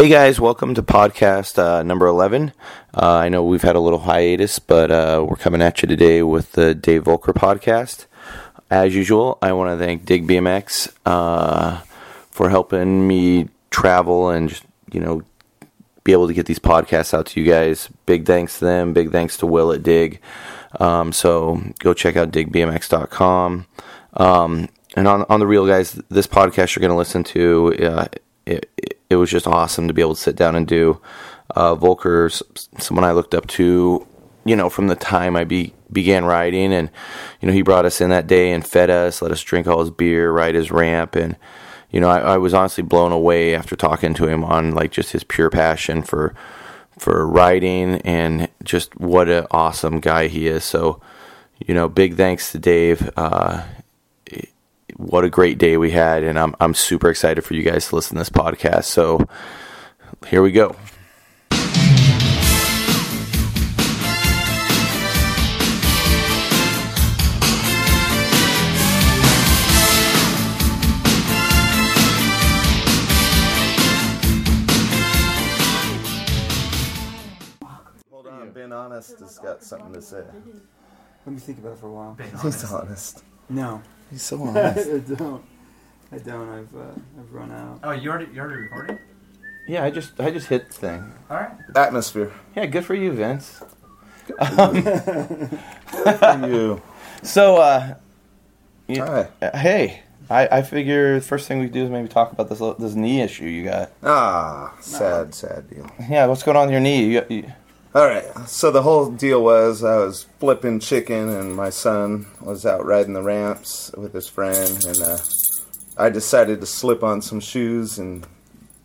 Hey guys, welcome to podcast uh, number 11. Uh, I know we've had a little hiatus, but uh, we're coming at you today with the Dave Voelker podcast. As usual, I want to thank Dig BMX uh, for helping me travel and just, you know, be able to get these podcasts out to you guys. Big thanks to them. Big thanks to Will at Dig. Um, so go check out digbmx.com. Um, and on, on the real guys, this podcast you're going to listen to, uh, it, it, was just awesome to be able to sit down and do. Uh, Voelker's someone I looked up to, you know, from the time I be, began riding, and you know, he brought us in that day and fed us, let us drink all his beer, ride his ramp, and you know, I, I was honestly blown away after talking to him on like just his pure passion for for riding and just what an awesome guy he is. So, you know, big thanks to Dave. Uh, what a great day we had, and I'm I'm super excited for you guys to listen to this podcast. So here we go. Hold on, Ben Honest has got something to say. Let me think about it for a while. He's honest. No, He's so I don't. I don't. I've uh, I've run out. Oh, you already you already recording? Yeah, I just I just hit the thing. All right. Atmosphere. Yeah, good for you, Vince. Good for you. So, uh, you- Hi. uh, hey, I, I figure the first thing we do is maybe talk about this this knee issue you got. Ah, sad, sad deal. Yeah, what's going on with your knee? You, you, All right. So the whole deal was I was flipping chicken, and my son was out riding the ramps with his friend, and uh, I decided to slip on some shoes and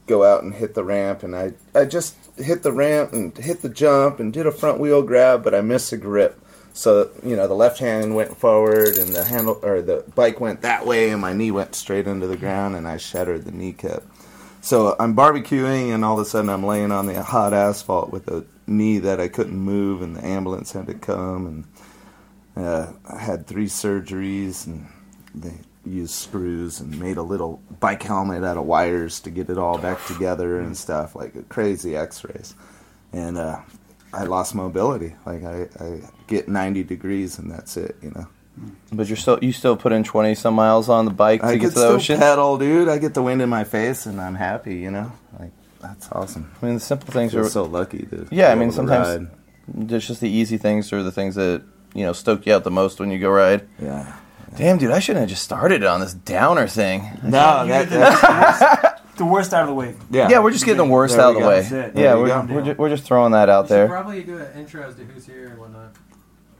go out and hit the ramp, and I I just hit the ramp and hit the jump and did a front wheel grab, but I missed the grip. So you know the left hand went forward, and the handle or the bike went that way, and my knee went straight into the ground, and I shattered the kneecap. So I'm barbecuing, and all of a sudden I'm laying on the hot asphalt with a knee that I couldn't move, and the ambulance had to come, and uh, I had three surgeries, and they used screws and made a little bike helmet out of wires to get it all back together and stuff, like crazy X-rays, and uh, I lost mobility. Like I, I get 90 degrees, and that's it, you know. but you're still you still put in twenty some miles on the bike to I get to the ocean. pedal, dude. I get the wind in my face, and I'm happy. You know, like that's awesome. I mean, the simple things are so lucky to. Yeah, I mean, sometimes- ride. It's just the easy things or the things that you know stoke you out the most when you go ride. Yeah. Damn, dude, I shouldn't have just started it on this downer thing. No, that, did that The worst out of the way. yeah. Yeah, we're just getting the worst There out of the go. way. Yeah, we we're, we're, ju- we're just throwing that out You there. probably do an intro as to who's here and whatnot.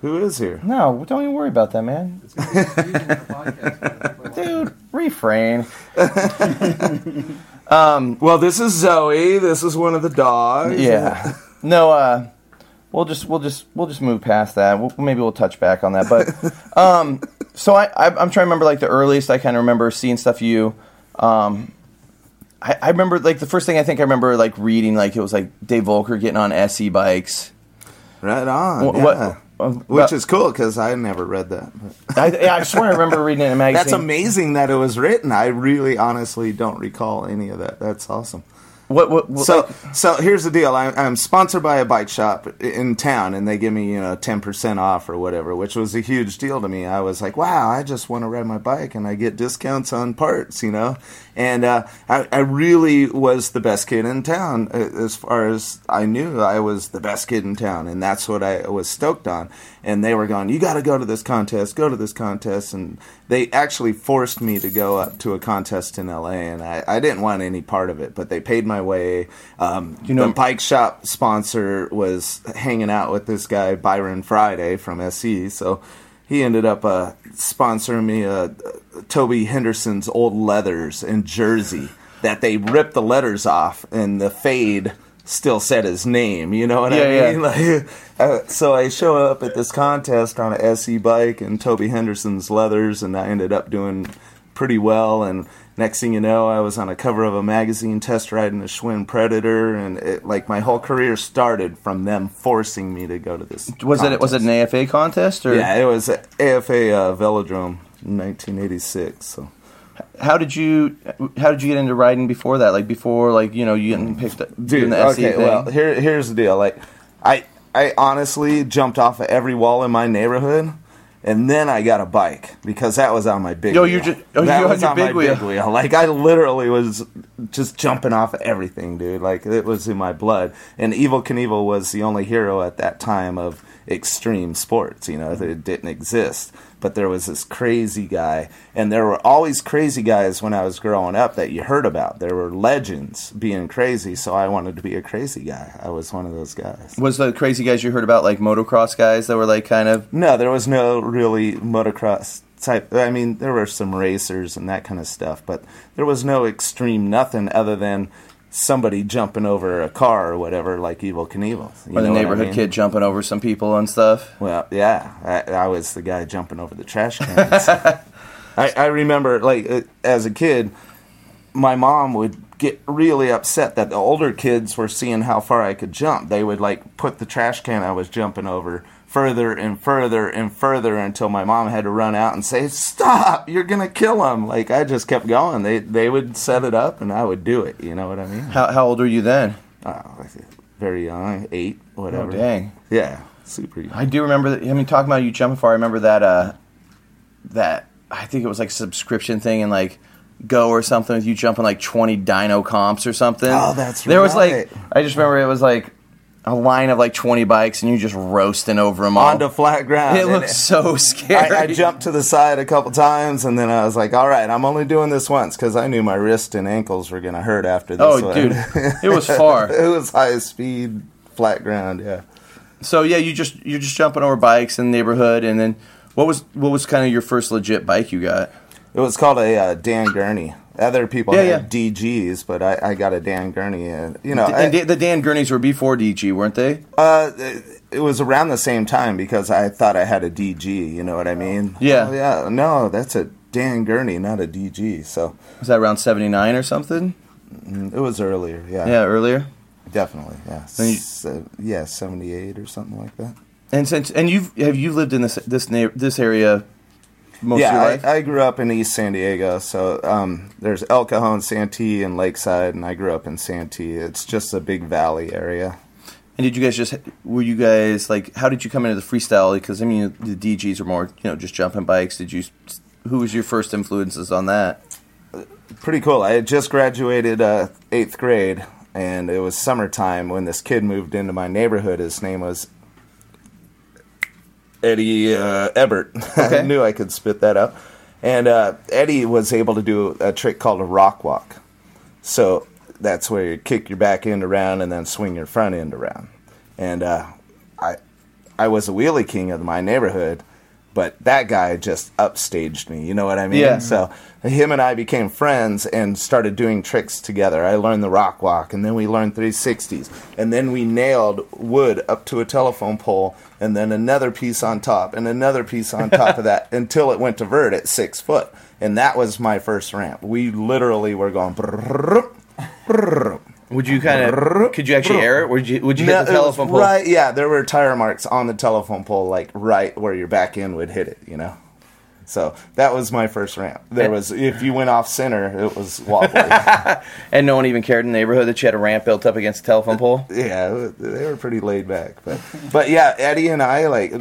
Who is here? No, don't even worry about that, man. It's gonna be confusing in the podcast. Dude, refrain. um, Well, this is Zoe. This is one of the dogs. yeah. No, uh, we'll just we'll just we'll just move past that. We'll, maybe we'll touch back on that. But um, so I, I I'm trying to remember like the earliest I kind of remember seeing stuff you. Um, I, I remember like the first thing I think I remember like reading like it was like Dave Voelker getting on SE bikes. Right on. What- yeah. what- uh, Which well- is cool because I never read that. I, yeah, I swear I remember reading it in a magazine. That's amazing that it was written. I really, honestly don't recall any of that. That's awesome. What, what, what So, like- so here's the deal. I'm, I'm sponsored by a bike shop in town, and they give me you know ten percent off or whatever, which was a huge deal to me. I was like, wow, I just want to ride my bike, and I get discounts on parts, you know. And uh, I, I really was the best kid in town uh, as far as I knew. I was the best kid in town, and that's what I was stoked on. And they were going, you got to go to this contest, go to this contest, and they actually forced me to go up to a contest in LA, and I, I didn't want any part of it, but they paid my way. Um, You know- the bike shop sponsor was hanging out with this guy Byron Friday from SE, so he ended up uh, sponsoring me uh, Toby Henderson's old leathers in Jersey that they ripped the letters off and the fade still said his name. You know what Yeah, I yeah. mean? Like, uh, so I show up at this contest on a SE bike and Toby Henderson's leathers, and I ended up doing pretty well. And next thing you know, I was on a cover of a magazine test riding a Schwinn Predator, and it, like my whole career started from them forcing me to go to this. was it was it an AFA contest or Yeah, it was AFA uh, Velodrome in 1986. So How did you how did you get into riding before that? Like before, like you know, you getting picked up doing Dude, the SE okay, thing? well, here, here's the deal. Like, I, I honestly jumped off of every wall in my neighborhood, and then I got a bike because that was on my big. Yo, wheel. you're ju- oh, that on was your on big my wheel. big wheel. Like, I literally was just jumping off of everything, dude. Like, it was in my blood. And Evel Knievel was the only hero at that time of extreme sports. You know, it didn't exist. But there was this crazy guy, and there were always crazy guys when I was growing up that you heard about. There were legends being crazy, so I wanted to be a crazy guy. I was one of those guys. Was the crazy guys you heard about like motocross guys that were like kind of No, there was no really motocross type. I mean, there were some racers and that kind of stuff, but there was no extreme nothing other than somebody jumping over a car or whatever, like Evel Knievel. You or the know what I neighborhood mean? kid jumping over some people and stuff? Well, yeah, I, I was the guy jumping over the trash cans. I, I remember, like, uh, as a kid, my mom would get really upset that the older kids were seeing how far I could jump. They would, like, put the trash can I was jumping over further and further and further until my mom had to run out and say, "Stop! You're gonna kill him!" Like I just kept going. They they would set it up and I would do it. You know what I mean? How how old were you then? Oh, very young, eight, whatever. Oh dang. Yeah, super young. I do remember. That, I mean, talking about you jumping far. I remember that. Uh, that I think it was like a subscription thing and like Go or something with you jumping like twenty Dyno comps or something. Oh, that's There was like I just remember it was like a line of like twenty bikes and you just roasting over them all. Onto flat ground. it looks so scary. I, I jumped to the side a couple times, and then I was like, "All right, I'm only doing this once because I knew my wrist and ankles were gonna hurt after this." Oh, one. dude, it was far. it was high speed, flat ground. Yeah. So yeah, you just you're just jumping over bikes in the neighborhood, and then what was what was kind of your first legit bike you got? It was called a uh, Dan Gurney. Other people Yeah, had DGs, but I, I got a Dan Gurney, and you know, and I- the Dan Gurneys were before DG, weren't they? Uh, it was around the same time because I thought I had a DG. You know what I mean? Yeah. Oh, yeah. No, that's a Dan Gurney, not a DG. So Was that around '79 or something? mm, it was earlier. Yeah. Yeah, earlier. Definitely. Yeah. You- Se- yeah, seventy-eight or something like that. And since and you've have you lived in this this na- this area most of your yeah? I, I grew up in East San Diego, so um, there's El Cajon, Santee, and Lakeside, and I grew up in Santee. It's just a big valley area. and did you guys just were you guys like how did you come into the freestyle? Because I mean the DGs are more you know just jumping bikes. Did you who was your first influences on that? pretty cool. I had just graduated uh, eighth grade, and it was summertime when this kid moved into my neighborhood. His name was Eddie uh, Ebert. Okay. I knew I could spit that out. And uh, Eddie was able to do a trick called a rock walk. So that's where you kick your back end around and then swing your front end around. And uh, I, I was a wheelie king of my neighborhood, but that guy just upstaged me. You know what I mean? Yeah. So him and I became friends and started doing tricks together. I learned the rock walk, and then we learned 360s, and then we nailed wood up to a telephone pole, and then another piece on top, and another piece on top of that until it went to vert at six foot. And that was my first ramp. We literally were going. brrrr, brrrr. Would you kind of could you actually air it? Would you would you No, hit the telephone pole? Right, yeah, there were tire marks on the telephone pole, like right where your back end would hit it, you know. So that was my first ramp. There eh. was, if you went off center, it was wobbly. And no one even cared in the neighborhood that you had a ramp built up against the telephone pole. yeah, they were pretty laid back, but but yeah, Eddie and I like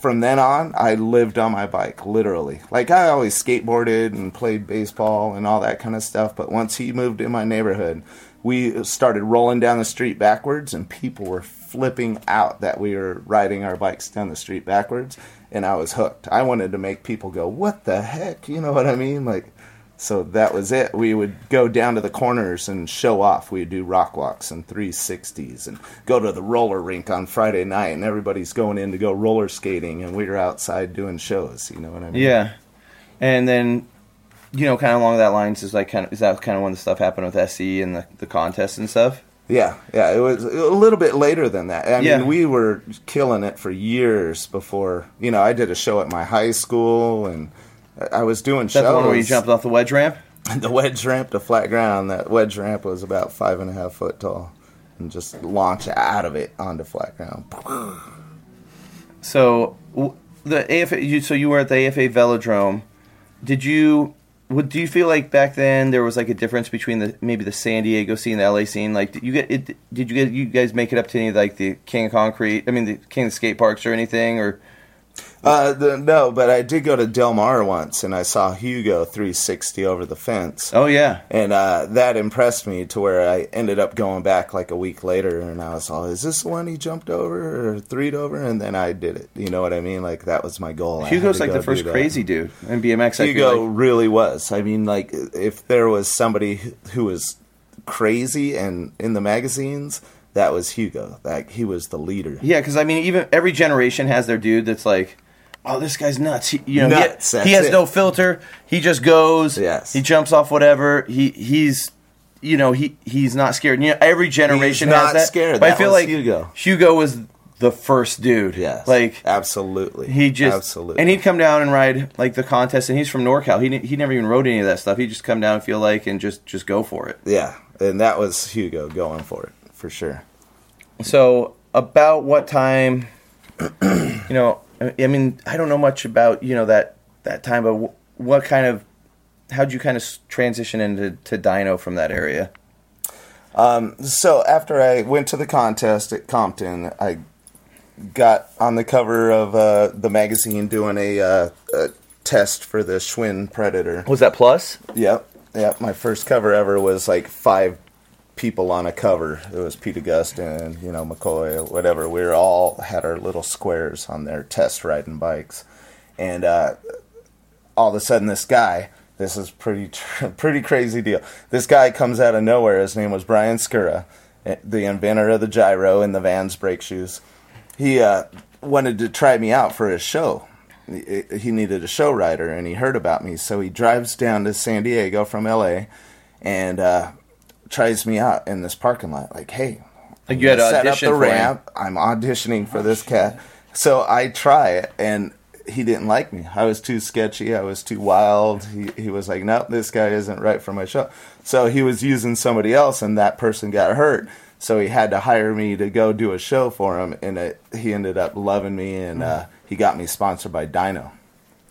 from then on, I lived on my bike literally. Like I always skateboarded and played baseball and all that kind of stuff, but once he moved in my neighborhood, we started rolling down the street backwards, and people were flipping out that we were riding our bikes down the street backwards, and I was hooked. I wanted to make people go, "What the heck?" You know what I mean? Like. So that was it. We would go down to the corners and show off. We'd do rock walks and 360s and go to the roller rink on Friday night, and everybody's going in to go roller skating, and we were outside doing shows. You know what I mean? Yeah, and then you know, kind of along that lines is like kind of is that kind of when the stuff happened with SE and the the contest and stuff. Yeah, yeah. It was a little bit later than that. I Yeah. mean, we were killing it for years before. You know, I did a show at my high school, and I was doing Is that shows. the one where you jumped off the wedge ramp? the wedge ramp to flat ground. That wedge ramp was about five and a half foot tall, and just launch out of it onto flat ground. So the AFA, you, so you were at the AFA Velodrome. Did you Would do you feel like back then there was like a difference between the maybe the San Diego scene, and the LA scene? Like, did you get it? Did you get you guys make it up to any like the King of Concrete? I mean, the King of Skate Parks or anything? Or Uh, the, no, but I did go to Del Mar once, and I saw Hugo 360 over the fence. oh yeah, And uh, that impressed me to where I ended up going back like a week later, and I was all, "Is this the one he jumped over or threed over?" And then I did it. You know what I mean? Like that was my goal. Hugo's like the first crazy dude in BMX. I Hugo feel like. really was. I mean, like if there was somebody who was crazy and in the magazines, that was Hugo. Like he was the leader. Yeah, because I mean, even every generation has their dude that's like, oh, this guy's nuts. He, you know, he- Nuts, he, that's has it. no filter. He just goes. Yes. He jumps off whatever. He he's, you know, he he's not scared. You know, every generation He's has that. scared. But I feel like Hugo. Hugo was the first dude. Yes, Like absolutely. he just absolutely, and he'd come down and ride like the contest. And he's from NorCal. He he never even rode any of that stuff. He'd just come down and feel like and just just go for it. yeah, and that was Hugo going for it for sure. So about what time? you know, I mean, I don't know much about you know that that time, but what kind of how'd you kind of transition into to Dyno from that area? So after I went to the contest at Compton, I got on the cover of uh, the magazine doing a, uh, a test for the Schwinn Predator. Was that plus? Yep, yep. My first cover ever was like five people on a cover. It was Pete Augustin, you know, McCoy, whatever. We were all had our little squares on their test riding bikes, and uh, all of a sudden, this guy. This is pretty pretty crazy deal. This guy comes out of nowhere. His name was Brian Scura, eh, the inventor of the gyro and the Vans brake shoes. He uh, wanted to try me out for his show. He he needed a show rider, and he heard about me, so he drives down to San Diego from LA, and uh, tries me out in this parking lot. Like, hey, Like you had set up the for him. ramp. I'm auditioning for this cat. So I try it, and he didn't like me. I was too sketchy. I was too wild. He, he was like, nope, this guy isn't right for my show. So he was using somebody else, and that person got hurt. So he had to hire me to go do a show for him, and it, he ended up loving me, and uh, he got me sponsored by Dyno.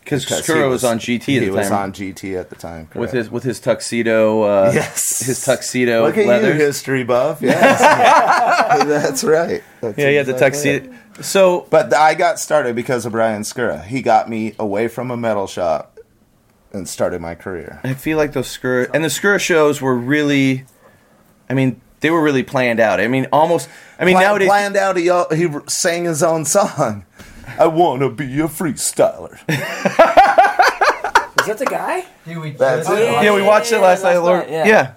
Because he Scura was, on GT at the time. He was on GT at the time. with his with his tuxedo. Uh, Yes. his tuxedo Look at leathers. you, history buff. Yes, that's right. That's yeah, he had the it. tuxedo. So But I got started because of Brian Scura. He got me away from a metal shop and started my career. I feel like those Scura and the Scura shows were really, I mean, they were really planned out. I mean, almost. I mean, Plan- nowadays planned out, he, he sang his own song. I want to be a freestyler. Is that the guy? Dude, we That's just- it. Yeah, we watched it last night. Lord. yeah. Yeah.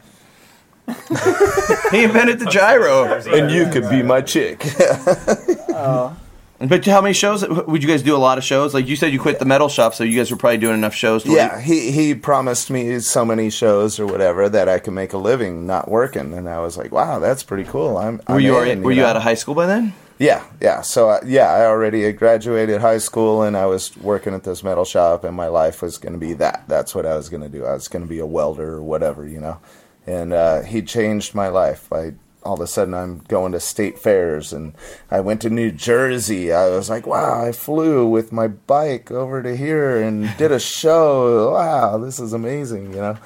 he invented the gyro. and you could be my chick. But how many shows would you guys do? A lot of shows. Like you said, you quit the metal shop, so you guys were probably doing enough shows. To yeah, he, he promised me so many shows or whatever that I could make a living not working. And I was like, wow, that's pretty cool. I'm, were I'm you in, already, were you know? out of high school by then? Yeah, yeah. So uh, yeah, I already had graduated high school and I was working at this metal shop, and my life was going to be that. That's what I was going to do. I was going to be a welder or whatever, you know. And uh, he changed my life. I all of a sudden I'm going to state fairs, and I went to New Jersey. I was like, wow, I flew with my bike over to here and did a show. Wow, this is amazing, you know.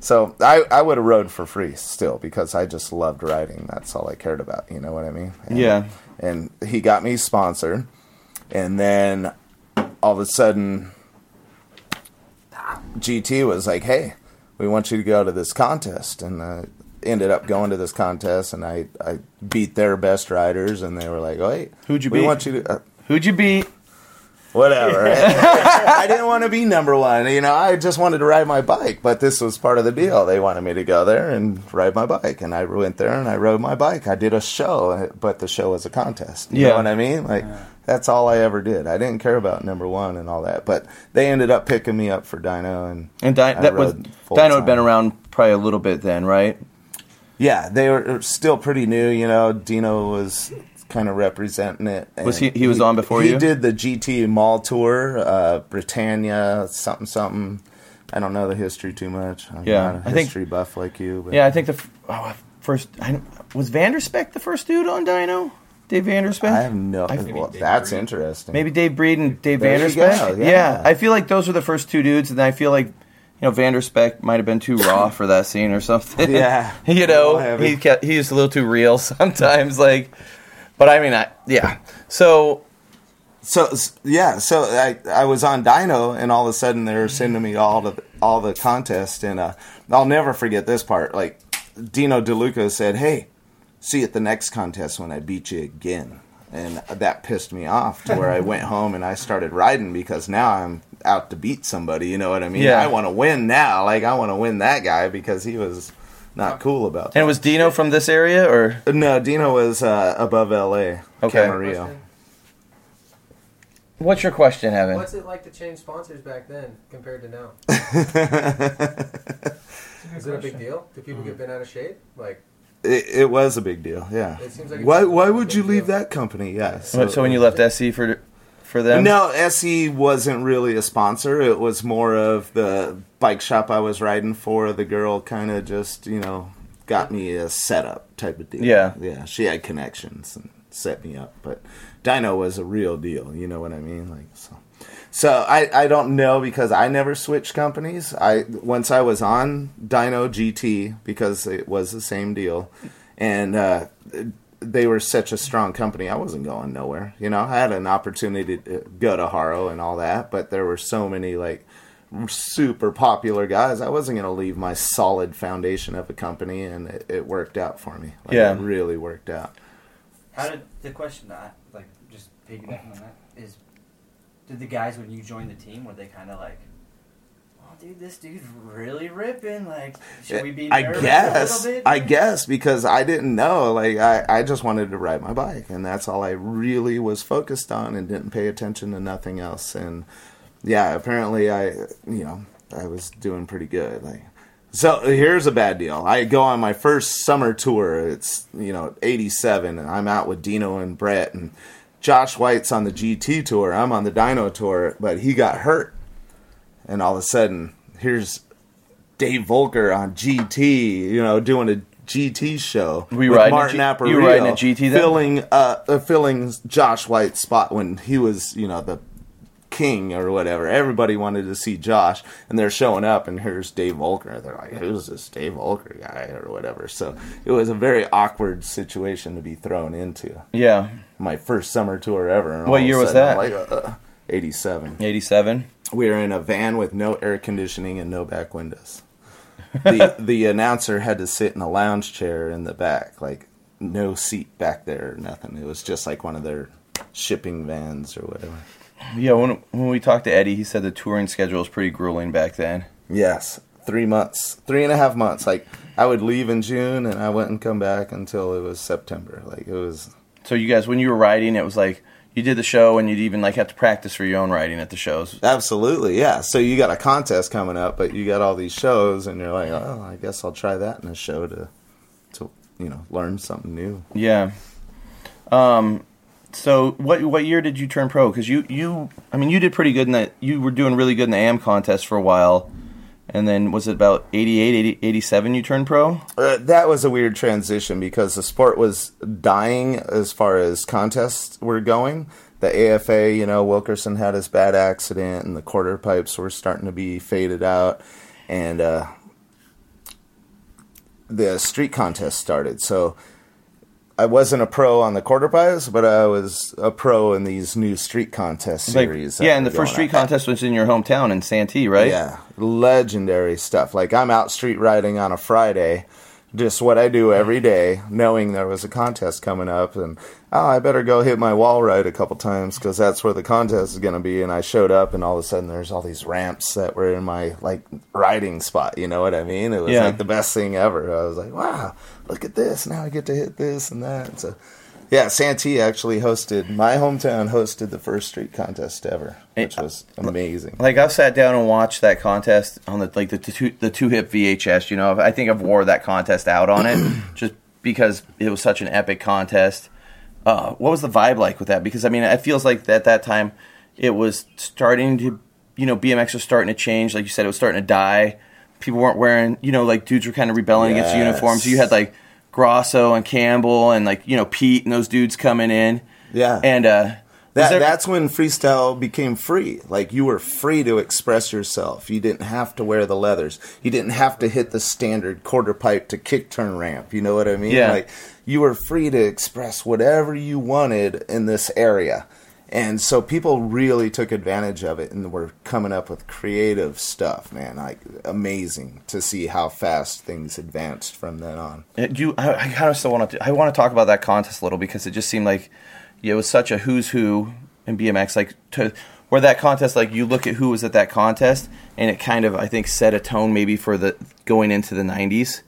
So I, I would have rode for free still because I just loved riding. That's all I cared about. You know what I mean? And- Yeah. And he got me sponsored, and then all of a sudden, GT was like, "Hey, we want you to go to this contest," and uh, ended up going to this contest, and I I beat their best riders, and they were like, "Wait, Who'd you we beat? want you to." Uh, Who'd you beat? Whatever. I didn't want to be number one. You know, I just wanted to ride my bike, but this was part of the deal. They wanted me to go there and ride my bike, and I went there and I rode my bike. I did a show, but the show was a contest. You Yeah. know what I mean? Like that's all I ever did. I didn't care about number one and all that, but they ended up picking me up for Dyno, and And Di- that was rode full Dyno had been around probably a little bit then, right? yeah, they were uh, still pretty new. You know, Dyno was kind of representing it. Was he- he was on before he you? did the GT Mall tour, uh, Britannia, something something. I don't know the history too much. I'm Yeah, not a I think- history buff like you. But Yeah, I think the oh, first I, was Vanderspek the first dude on Dyno. Dave Vanderspek. I have no. I- well, that's interesting. Maybe Dave Breed and Dave There you Vanderspek. go, yeah. I feel like those were the first two dudes, and I feel like, you know Vanderspek might have been too raw for that scene or something. Yeah. you know he kept, he was a little too real sometimes. Like, but I mean, I, yeah. So So yeah, so I I was on Dyno, and all of a sudden they were sending me all the all the contest, and uh, I'll never forget this part. Like Dino DeLuca said, "Hey, see you at the next contest when I beat you again," and that pissed me off to where I went home and I started riding because now I'm out to beat somebody. You know what I mean? Yeah. I want to win now. Like I want to win that guy because he was not cool about that. and was Dino from this area or no, Dino was uh, above L.A. Okay. Camarillo. What's your question, Evan? What's it like to change sponsors back then compared to now? Is it a big deal? Do people get bent out of shape? Like, It, it was a big deal, yeah. It seems like it's why a why big would you deal. leave that company? Yeah. So, when you left SE for for them, no, SE wasn't really a sponsor. It was more of the bike shop I was riding for. The girl kind of just you know got me a setup type of deal. Yeah. yeah. She had connections and set me up, but Dyno was a real deal. You know what I mean? Like so. So I, I don't know because I never switched companies. I once I was on Dyno GT because it was the same deal, and uh, they were such a strong company. I wasn't going nowhere. You know, I had an opportunity to go to Haro and all that, but there were so many like super popular guys. I wasn't going to leave my solid foundation of a company, and it, it worked out for me. Like, Yeah. it really worked out. How did the question that like just piggybacking on that is did the guys when you joined the team were they kind of like oh dude this dude's really ripping like should we be I nervous guess. a little bit I guess because I didn't know. Like I, I just wanted to ride my bike, and that's all I really was focused on, and didn't pay attention to nothing else. And yeah, apparently I, you know, I was doing pretty good. Like, so here's a bad deal. I go on my first summer tour. It's you know '87, and I'm out with Dino and Brett and. Josh White's on the GT tour. I'm on the Dyno tour, but he got hurt. And all of a sudden, here's Dave Voelker on GT, you know, doing a GT show you with Martin G- Aparijo, you were riding a GT then? filling uh, uh, filling Josh White's spot when he was, you know, the king or whatever. Everybody wanted to see Josh, and they're showing up, and here's Dave Voelker. They're like, "Who's this Dave Voelker guy?" or whatever. So it was a very awkward situation to be thrown into. yeah, My first summer tour ever. What all of a year was that? Like, uh, Eighty-seven eighty seven. we were in a van with no air conditioning and no back windows. The the announcer had to sit in a lounge chair in the back, like no seat back there or nothing. It was just like one of their shipping vans or whatever. Yeah, when when we talked to Eddie, he said the touring schedule was pretty grueling back then. Yes, three months, three and a half months. Like I would leave in June and I wouldn't come back until it was September. Like it was. So you guys, when you were writing, it was like you did the show, and you'd even like have to practice for your own writing at the shows. Absolutely, yeah. So you got a contest coming up, but you got all these shows, and you're like, oh, I guess I'll try that in a show to, to you know, learn something new. Yeah. Um. So what what year did you turn pro? Because you you I mean you did pretty good in that. You were doing really good in the AM contest for a while, and then was it about 88, 80, 87 you turned pro? Uh, that was a weird transition because the sport was dying as far as contests were going. The AFA, you know, Wilkerson had his bad accident, and the quarter pipes were starting to be faded out, and uh, the street contest started. So I wasn't a pro on the quarter pipes, but I was a pro in these new street contest Like, series. yeah, and the first street on. contest was in your hometown in Santee, right? Yeah, legendary stuff. Like I'm out street riding on a Friday, just what I do every day, knowing there was a contest coming up, and oh, I better go hit my wall ride a couple times because that's where the contest is going to be. And I showed up, and all of a sudden there's all these ramps that were in my like riding spot. You know what I mean? It was Yeah. like the best thing ever. I was like, wow, look at this! Now I get to hit this and that. So. Yeah, Santee actually hosted my hometown hosted the first street contest ever, which was amazing. Like I've sat down and watched that contest on the like the two the two hip VHS. You know, I think I've wore that contest out on it just because it was such an epic contest. Uh, what was the vibe like with that? Because I mean, it feels like at that time it was starting to, you know, BMX was starting to change. Like you said, it was starting to die. People weren't wearing, you know, like dudes were kind of rebelling against Yes. uniforms. You had like Grosso and Campbell and like you know Pete and those dudes coming in. Yeah. And uh, That, there- that's when freestyle became free. Like you were free to express yourself. You didn't have to wear the leathers. You didn't have to hit the standard quarter pipe to kick turn ramp. You know what I mean? Yeah. Like you were free to express whatever you wanted in this area. And so people really took advantage of it and were coming up with creative stuff, man. Like amazing to see how fast things advanced from then on. You, I, I kind of still want to. I want to talk about that contest a little because it just seemed like it was such a who's who in BMX. Like to where that contest, like you look at who was at that contest, and it kind of I think set a tone maybe for the going into the '90s.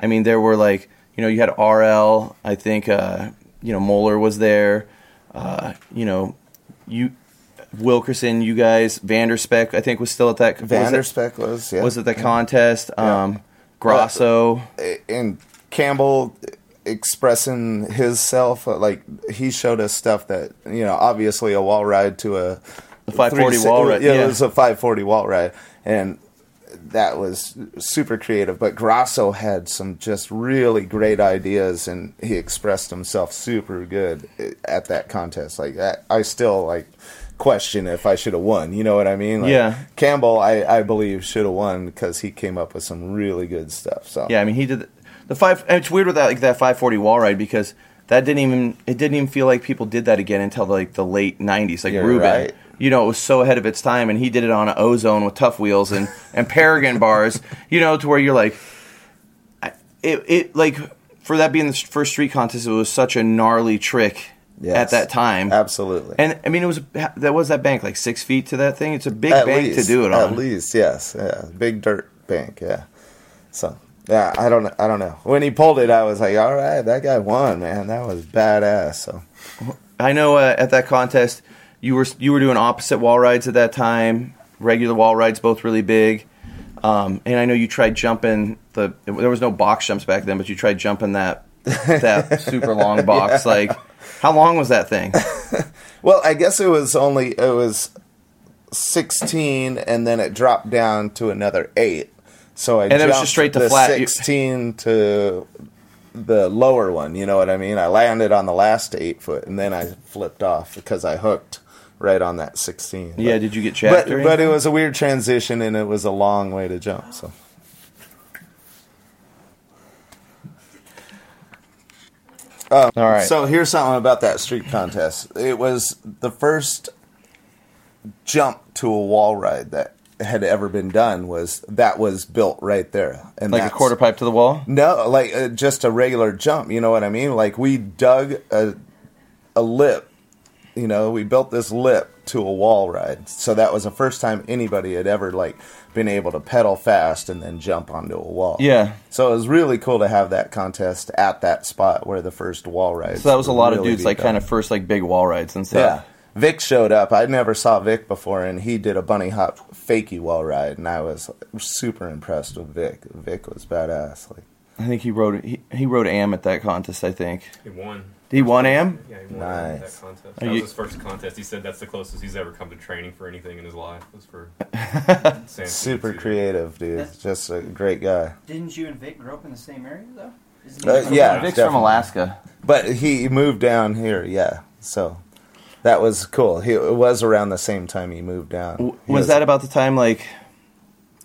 I mean, there were like you know you had RL. I think uh, you know Moeller was there. Uh, you know you. Wilkerson, you guys, Vanderspek, I think was still at that. was Vanderspek was, yeah. was at the contest. Um, Grasso. and Campbell expressing his self uh, like he showed us stuff that you know obviously a wall ride to a The 540 wall ride, yeah, yeah. it was a 540 wall ride and that was super creative but Grasso had some just really great ideas and he expressed himself super good at that contest like I, I still like question if I should have won you know what I mean Like, Yeah. Campbell I, I believe should have won because he came up with some really good stuff so Yeah, I mean he did the, the five. and It's weird with that like that 540 wall ride because that didn't even it didn't even feel like people did that again until like the late 90s. Like You're Ruben, right. You know, it was so ahead of its time, and he did it on an ozone with Tuff wheels and and Paragon bars. You know, to where you're like, it it like for that being the first street contest, it was such a gnarly trick Yes. at that time. Absolutely. And I mean, it was that was that bank like six feet to that thing. It's a big at bank least, to do it on. At least, yes. Yeah. Big dirt bank, yeah. So yeah, I don't I don't know. When he pulled it I was like, All right, that guy won, man. That was badass. So I know uh, at that contest you were you were doing opposite wall rides at that time. Regular wall rides, both really big. Um, and I know you tried jumping the. There was no box jumps back then, but you tried jumping that that super long box. Like, how long was that thing? Well, I guess it was only it was sixteen and then it dropped down to another eight. So I And it was just straight to flat. Sixteen to the lower one, you know what I mean? I landed on the last eight foot and then I flipped off because I hooked right on that sixteen. Yeah, But- did you get chapped? but but it was a weird transition and it was a long way to jump. So all right. so here's something about that street contest. It was the first jump to a wall ride that had ever been done. Was that was built right there, and like a quarter pipe to the wall. No, like uh, just a regular jump. You know what I mean? Like we dug a a lip. You know, we built this lip to a wall ride. So that was the first time anybody had ever like been able to pedal fast and then jump onto a wall. Yeah. So it was really cool to have that contest at that spot where the first wall ride. So that was a lot of dudes like kind of first like big wall rides and stuff. Yeah. Vic showed up. I never saw Vic before, and he did a bunny hop fakie wall ride, and I was super impressed with Vic. Vic was badass. Like, I think he rode he, he rode am at that contest. I think He won. He won am. Yeah, he won Nice. that contest. Are That you- was his first contest. He said that's the closest he's ever come to training for anything in his life. Was for San super Francisco. creative, dude. That's- Just a great guy. Didn't you and Vic grow up in the same area though? Isn't Uh, yeah. Vic's definitely. from Alaska. But he moved down here, yeah. So that was cool. He it was around the same time he moved down. W- He Was that about the time like?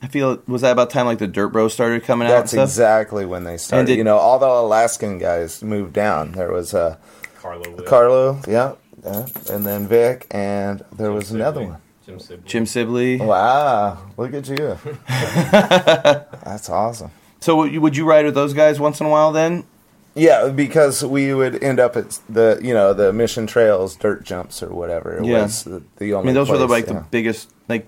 I feel was that about time like the Dirt Bros started coming out. That's exactly when they started. did- you know, all the Alaskan guys moved down. There was uh, Carlo. Witt, Carlo, yeah, yeah, and then Vic, and there Jim was another one. Jim Sibley. Jim Sibley. Wow, look at you. That's awesome. So would you, ride with those guys once in a while then? Yeah, because we would end up at the you know the Mission Trails dirt jumps or whatever. It Yeah. was the, the I mean, those were the like yeah. the biggest like.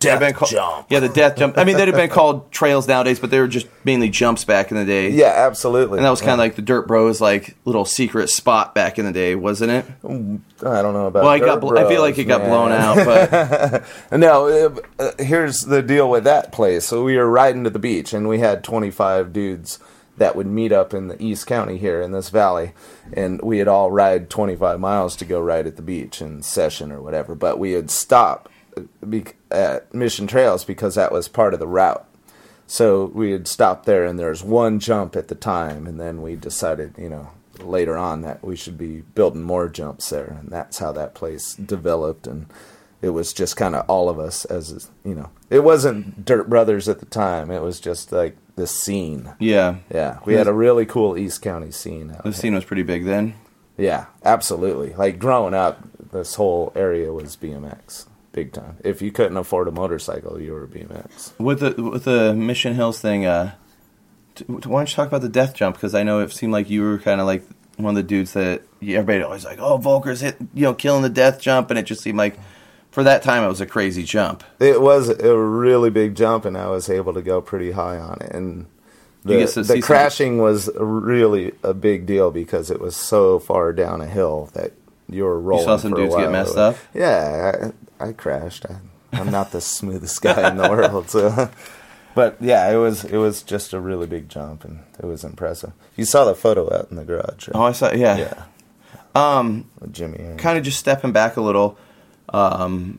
Death called- jump. Yeah, the death jump. I mean, they'd have been called trails nowadays, but they were just mainly jumps back in the day. Yeah, absolutely. And that was kind of Yeah. like the Dirt Bros, like little secret spot back in the day, wasn't it? I don't know about. Well, it got. I feel like it got man. blown out, but No, uh, here's the deal with that place. So we were riding to the beach, and we had 25 dudes that would meet up in the East County here in this valley, and we had all ride 25 miles to go ride at the beach in session or whatever. But we would stop at uh, Mission Trails because that was part of the route. So we had stopped there, and there was one jump at the time, and then we decided, you know, later on that we should be building more jumps there, and that's how that place developed. And it was just kind of all of us as you know. It wasn't Dirt Brothers at the time. It was just like the scene. Yeah. Yeah, we had a really cool East County scene. The scene was pretty big then. Yeah, absolutely. Like growing up, this whole area was BMX, big time. If you couldn't afford a motorcycle, you were BMX. With the with the Mission Hills thing, uh, why don't you talk about the death jump? Because I know it seemed like you were kind of like one of the dudes that everybody always like, oh, Voelker's hit, you know, killing the death jump, and it just seemed like for that time it was a crazy jump. It was a really big jump, and I was able to go pretty high on it. And You the, the crashing was really a big deal because it was so far down a hill that you were rolling. saw some for a dudes get messed up? Yeah, I, crashed. I, I'm not the smoothest guy in the world, so. But yeah, it was it was just a really big jump, and it was impressive. You saw the photo out in the garage, right? Oh, I saw, yeah. yeah, Um, with Jimmy. kind of just stepping back a little, um,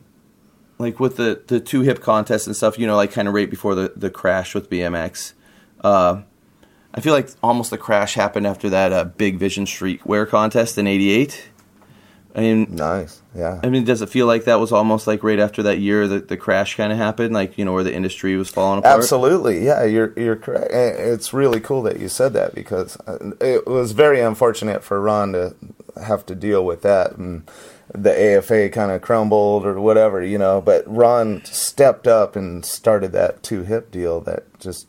like with the the two hip contest and stuff. You know, like kind of right before the the crash with BMX. Uh, I feel like almost the crash happened after that uh, big Vision Streetwear contest in '88. I mean, nice. Yeah, I mean, does it feel like that was almost like right after that year that the crash kind of happened? Like you know, where the industry was falling apart. Absolutely, yeah, you're you're correct. It's really cool that you said that because uh, it was very unfortunate for Ron to have to deal with that, and the AFA kind of crumbled or whatever, you know. But Ron stepped up and started that two hip deal that just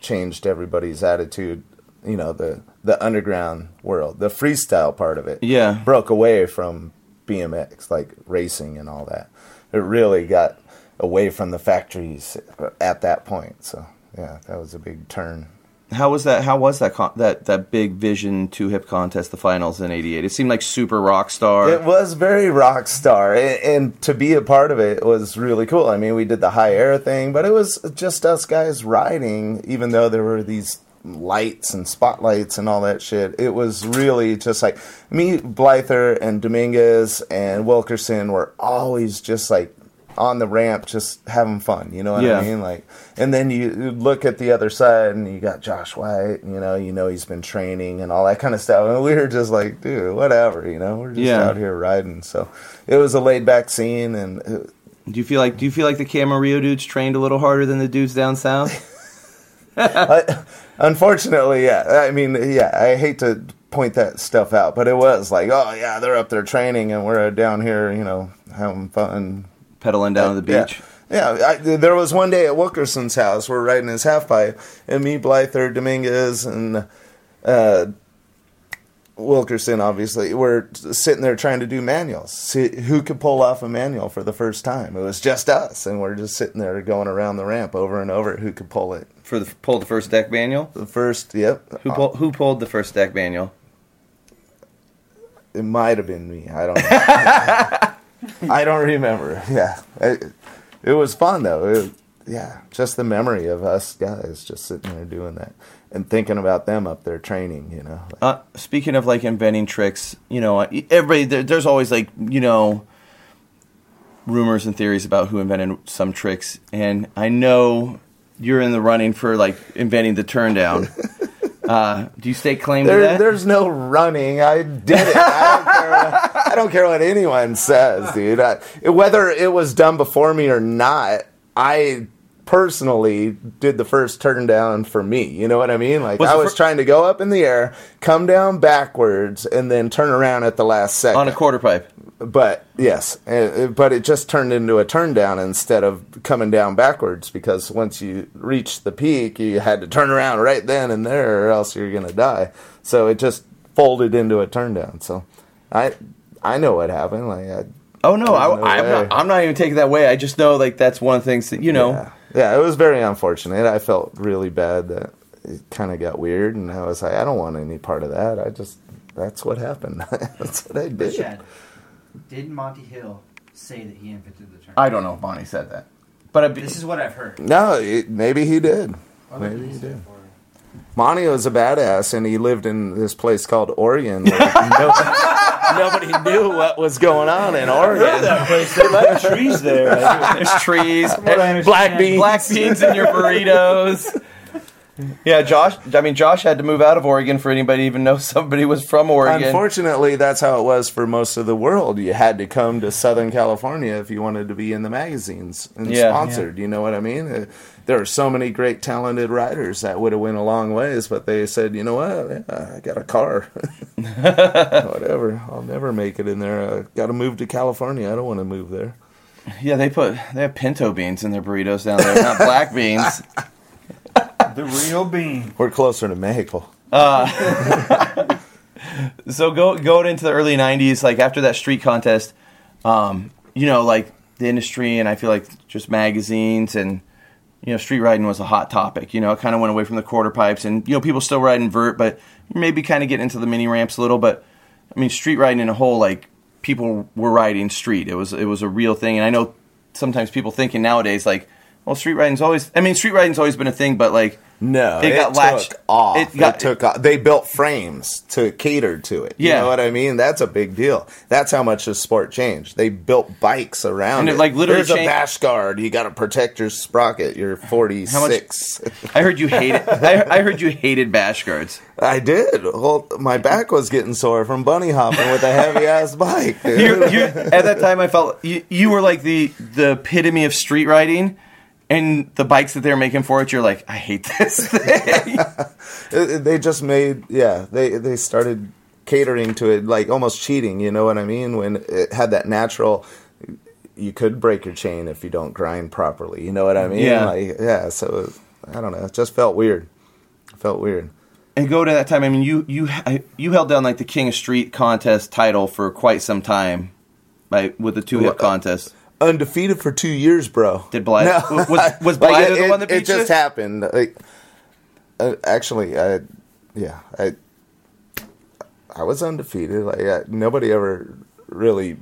changed everybody's attitude. You know, the the underground world, the freestyle part of it, Yeah. broke away from BMX, like racing and all that. It really got away from the factories at that point. So yeah, that was a big turn. How was that? How was that con- that that big Vision two hip contest, the finals in '88? It seemed like super rock star. It was very rock star, and, and to be a part of it was really cool. I mean, we did the high air thing, but it was just us guys riding, even though there were these lights and spotlights and all that shit. It was really just like me, Blyther, and Dominguez and Wilkerson were always just like on the ramp, just having fun. You know what Yeah. I mean? Like, and then you look at the other side, and you got Josh White. You know, you know he's been training and all that kind of stuff. And we were just like, dude, whatever. You know, we're just Yeah. out here riding. So it was a laid back scene, and uh, Do you feel like Do you feel like the Camarillo dudes trained a little harder than the dudes down south? I, unfortunately, yeah. I mean, yeah. I hate to point that stuff out, but it was like, oh yeah, they're up there training, and we're down here, you know, having fun. Pedaling down to the Yeah. beach. Yeah, I, there was one day at Wilkerson's house. We're riding his half pipe, and me, Blyther, Dominguez, and uh, Wilkerson, obviously, we're sitting there trying to do manuals. See who could pull off a manual for the first time. It was just us, and we're just sitting there going around the ramp over and over. Who could pull it? For the pulled the first deck manual. The first, yep. Who pulled Who pulled the first deck manual? It might have been me. I don't know. I don't remember. Yeah. It, it was fun, though. It, yeah. Just the memory of us guys just sitting there doing that and thinking about them up there training, you know. Uh, speaking of like inventing tricks, you know, everybody there, there's always like you know rumors and theories about who invented some tricks, and I know you're in the running for like inventing the turn down. uh, do you stake claim to that? there's no running. I did it. I don't, care what, I don't care what anyone says, dude. I, whether it was done before me or not, I personally did the first turn down for me. You know what I mean? Like Was I was fir- trying to go up in the air, come down backwards, and then turn around at the last second. on a quarter pipe. But yes, uh, but it just turned into a turn down instead of coming down backwards because once you reached the peak, you had to turn around right then and there, or else you're gonna die. So it just folded into a turn down. So I I know what happened. Like I, Oh no, I, I'm not. I'm not even taking that way. I just know like that's one of the things that you know. yeah, yeah, it was very unfortunate. I felt really bad that it kind of got weird, and I was like, I don't want any part of that. I just that's what happened. that's what I did. Chad, did Monty Hill say that he invented the term? I don't know if Bonnie said that, but I, This is what I've heard. No, it, maybe he did. Maybe he did. Monty was a badass, and he lived in this place called Oregon. Where nobody, nobody knew what was going on in Oregon. trees there. there's trees, I understand. Black beans. black beans in your burritos. Yeah, Josh. I mean, Josh had to move out of Oregon for anybody to even know somebody was from Oregon. Unfortunately, that's how it was for most of the world. You had to come to Southern California if you wanted to be in the magazines and Yeah. sponsored. You know what I mean? Uh, There are so many great, talented writers that would have went a long ways, but they said, you know what? Yeah, I got a car. Whatever. I'll never make it in there. I got to move to California. I don't want to move there. Yeah, they put they have pinto beans in their burritos down there, not black beans. The real bean. We're closer to Mexico. So go going into the early '90s, like after that street contest, um, you know, like the industry and I feel like just magazines and you know, street riding was a hot topic. You know, it kind of went away from the quarter pipes, and you know, people still riding vert, but maybe kind of getting into the mini ramps a little. But I mean, street riding in a whole, like people were riding street. It was it was a real thing, and I know sometimes people thinking nowadays like, well, street riding's always. I mean, street riding's always been a thing, but like. No, It it, got latched- off. it It, got- took off. They built frames to cater to it. You Yeah. know what I mean? That's a big deal. That's how much the sport changed. They built bikes around And it. it, like, literally There's a bash guard. You got to protect your sprocket. You're 46. I heard you hated. I, I heard you hated bash guards. I did. Well, my back was getting sore from bunny hopping with a heavy ass bike. dude. you you at that time, I felt you, you were like the the epitome of street riding, and the bikes that they're making for it, you're like, I hate this thing. They just made yeah they they started catering to it like almost cheating you know what i mean when it had that natural you could break your chain if you don't grind properly you know what i mean Yeah. like, yeah so i don't know it just felt weird It felt weird and go to that time. I mean, you you you held down like the King of Street contest title for quite some time, right? With the two hip Well, uh, contest. Undefeated for two years bro. Did Blythe was was Like, Blythe it, the one that it beat just you? happened. Like uh, actually i yeah i i was undefeated. Like I, nobody ever really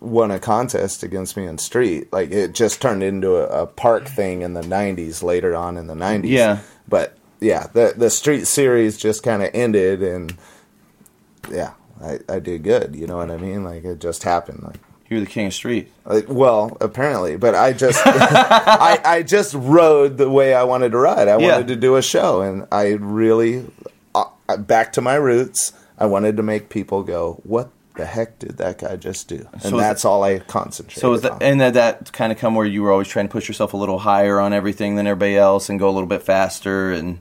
won a contest against me in street. Like it just turned into a, a park thing in the 90s later on in the 90s Yeah. but yeah the the street series just kind of ended and yeah I, I did good you know what i mean? Like it just happened like You were the King of Street. like, well, apparently, but I just I, I just rode the way I wanted to ride. I Yeah. wanted to do a show, and I really uh, back to my roots. I wanted to make people go, "What the heck did that guy just do?" And So that's all I concentrated. So was that on. and that that kind of come where you were always trying to push yourself a little higher on everything than everybody else and go a little bit faster and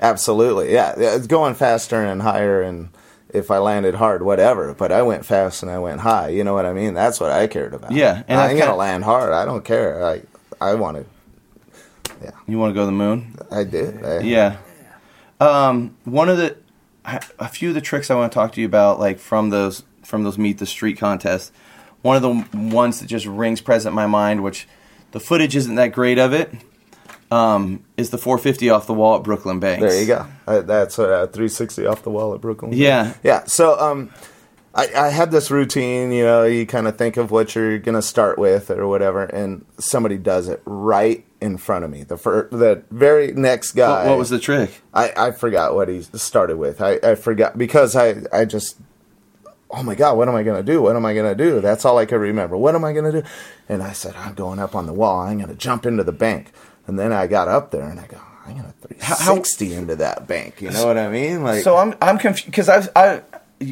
Absolutely, yeah. yeah, It's going faster and higher, and if I landed hard, whatever. But I went fast and I went high. You know what I mean? That's what I cared about. Yeah, and I'm gonna land hard. I don't care. I I wanted. Yeah. You want to go to the moon. I did. I, Yeah. Um, one of the, a few of the tricks I want to talk to you about, like from those from those meet the street contests. One of the ones that just rings present in my mind, which the footage isn't that great of it, um, is the 450 off the wall at Brooklyn Banks. There you go. Uh, that's uh, 360 off the wall at Brooklyn. Yeah. Yeah. So um, I, I had this routine. You know, you kind of think of what you're gonna start with or whatever, and somebody does it right in front of me. The fir- the very next guy. What, what was the trick? I, I forgot what he started with. I, I forgot because I, I just, oh my God, what am I going to do? What am I going to do? That's all I could remember. What am I going to do? And I said, I'm going up on the wall. I'm going to jump into the bank. And then I got up there and I go, I'm going to How- 360 into that bank. You know what I mean? Like, So I'm I'm confused because I've I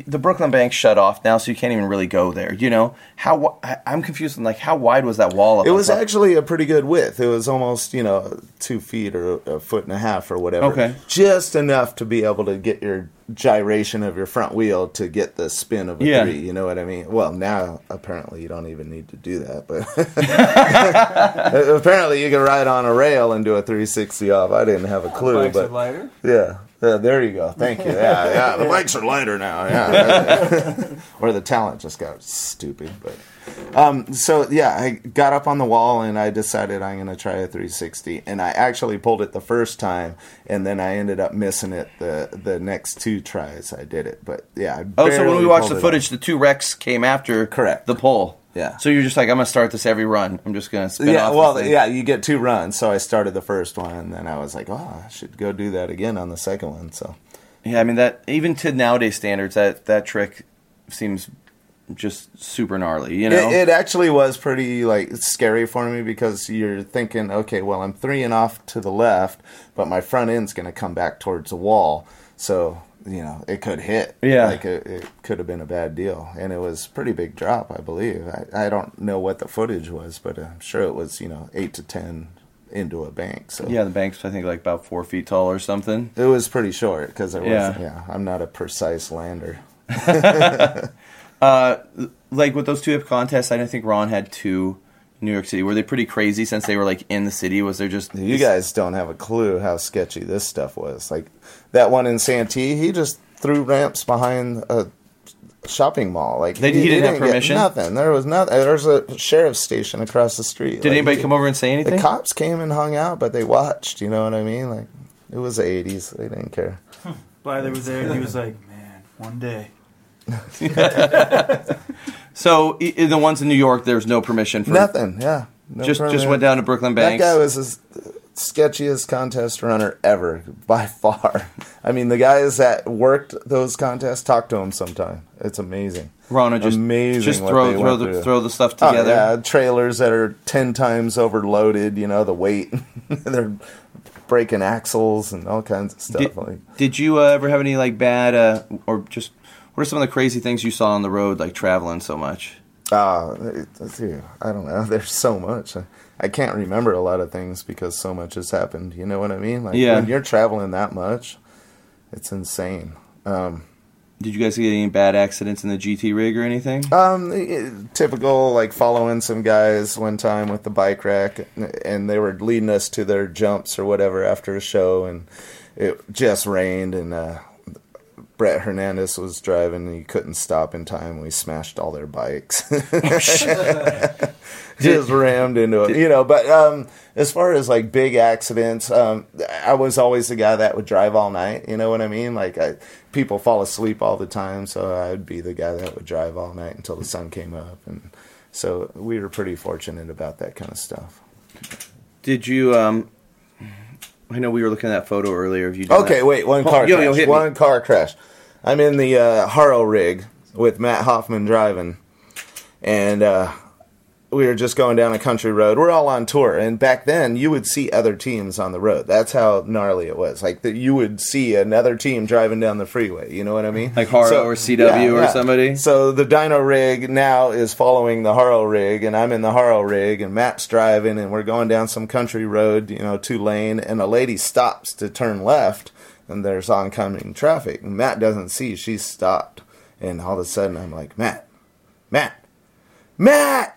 the Brooklyn Bank shut off now, so you can't even really go there. You know how I- I'm confused. on, Like how wide was that wall? Up it was top? actually a pretty good width. It was almost, you know, two feet or a foot and a half or whatever. Okay. Just enough to be able to get your gyration of your front wheel to get the spin of a Yeah. three. You know what I mean? Well, now apparently you don't even need to do that, but apparently you can ride on a rail and do a 360 off. I didn't have a clue, Bikes but lighter. yeah. Yeah, there you go. Thank you. Yeah, yeah. The bikes are lighter now. Yeah. or the talent just got stupid. But um, so yeah, I got up on the wall and I decided I'm going to try a 360, and I actually pulled it the first time, and then I ended up missing it the the next two tries. I did it, but yeah. I Oh, so when we watched the it footage, the two wrecks came after Correct. the pole. Yeah. So you're just like, I'm gonna start this every run. I'm just gonna spin yeah, off. well, yeah, you get two runs. So I started the first one, and then I was like, oh, I should go do that again on the second one. So yeah. I mean that even to nowadays standards, that that trick seems just super gnarly. You know, It, it actually was pretty like scary for me because you're thinking, okay, well, I'm three and off to the left, but my front end's going to come back towards the wall, so you know it could hit. Yeah. like it, it could have been a bad deal, and it was pretty big drop, I believe. I, I don't know what the footage was, but I'm sure it was you know eight to ten into a bank. So yeah, the bank's I think like about four feet tall or something. it was pretty short because it was. Yeah. Yeah. I'm not a precise lander. Uh, like with those two hip contests, I don't think Ron had two. New York City were they pretty crazy since they were like in the city? Was there just You guys don't have a clue how sketchy this stuff was. Like that one in Santee, he just threw ramps behind a shopping mall. Like They- he didn't have get permission? Nothing. There was nothing. There was a sheriff's station across the street. Did Like, anybody come over and say anything? The cops came and hung out, but they watched. You know what I mean? Like it was the '80s. They didn't care. Hmm. Why they were there, and he was like, "Man, one day." So i- i- the ones in New York, there's no permission for Nothing. Yeah. No just just went down to Brooklyn That Banks. guy was the sketchiest contest runner ever, by far. I mean, the guys that worked those contests talk to him sometime. It's amazing. Rona just amazing just throw throw the through. throw the stuff Oh, together. yeah, trailers that are ten times overloaded. You know the weight. They're breaking axles and all kinds of stuff. Did, like, did you uh, ever have any like bad uh, or just what are some of the crazy things you saw on the road like traveling so much? Ah, yeah, I don't know. There's so much. I, I can't remember a lot of things because so much has happened. You know what I mean? Like Yeah. when you're traveling that much, it's insane. Um, Did you guys get any bad accidents in the GT rig or anything? Um, typical like following some guys one time with the bike rack, and they were leading us to their jumps or whatever after a show, and it just rained, and uh, Brett Hernandez was driving, and he couldn't stop in time. We smashed all their bikes. just rammed into it, you know. But um, as far as like big accidents, um, I was always the guy that would drive all night. You know what I mean? Like I, people fall asleep all the time, so I'd be the guy that would drive all night until the sun came up, and so we were pretty fortunate about that kind of stuff. Did you? um I know we were looking at that photo earlier of you. Okay, that. wait, one car yo, crash. yo, me. one car crash. I'm in the uh, Haro rig with Matt Hoffman driving, and uh, we were just going down a country road. We're all on tour, and back then you would see other teams on the road. That's how gnarly it was. Like that, you would see another team driving down the freeway. You know what I mean? Like Haro or CW or somebody? So the Dyno rig now is following the Haro rig, and I'm in the Haro rig, and Matt's driving, and we're going down some country road, you know, two lane, and a lady stops to turn left, and there's oncoming traffic. And Matt doesn't see she's stopped, and all of a sudden I'm like, Matt, Matt, Matt.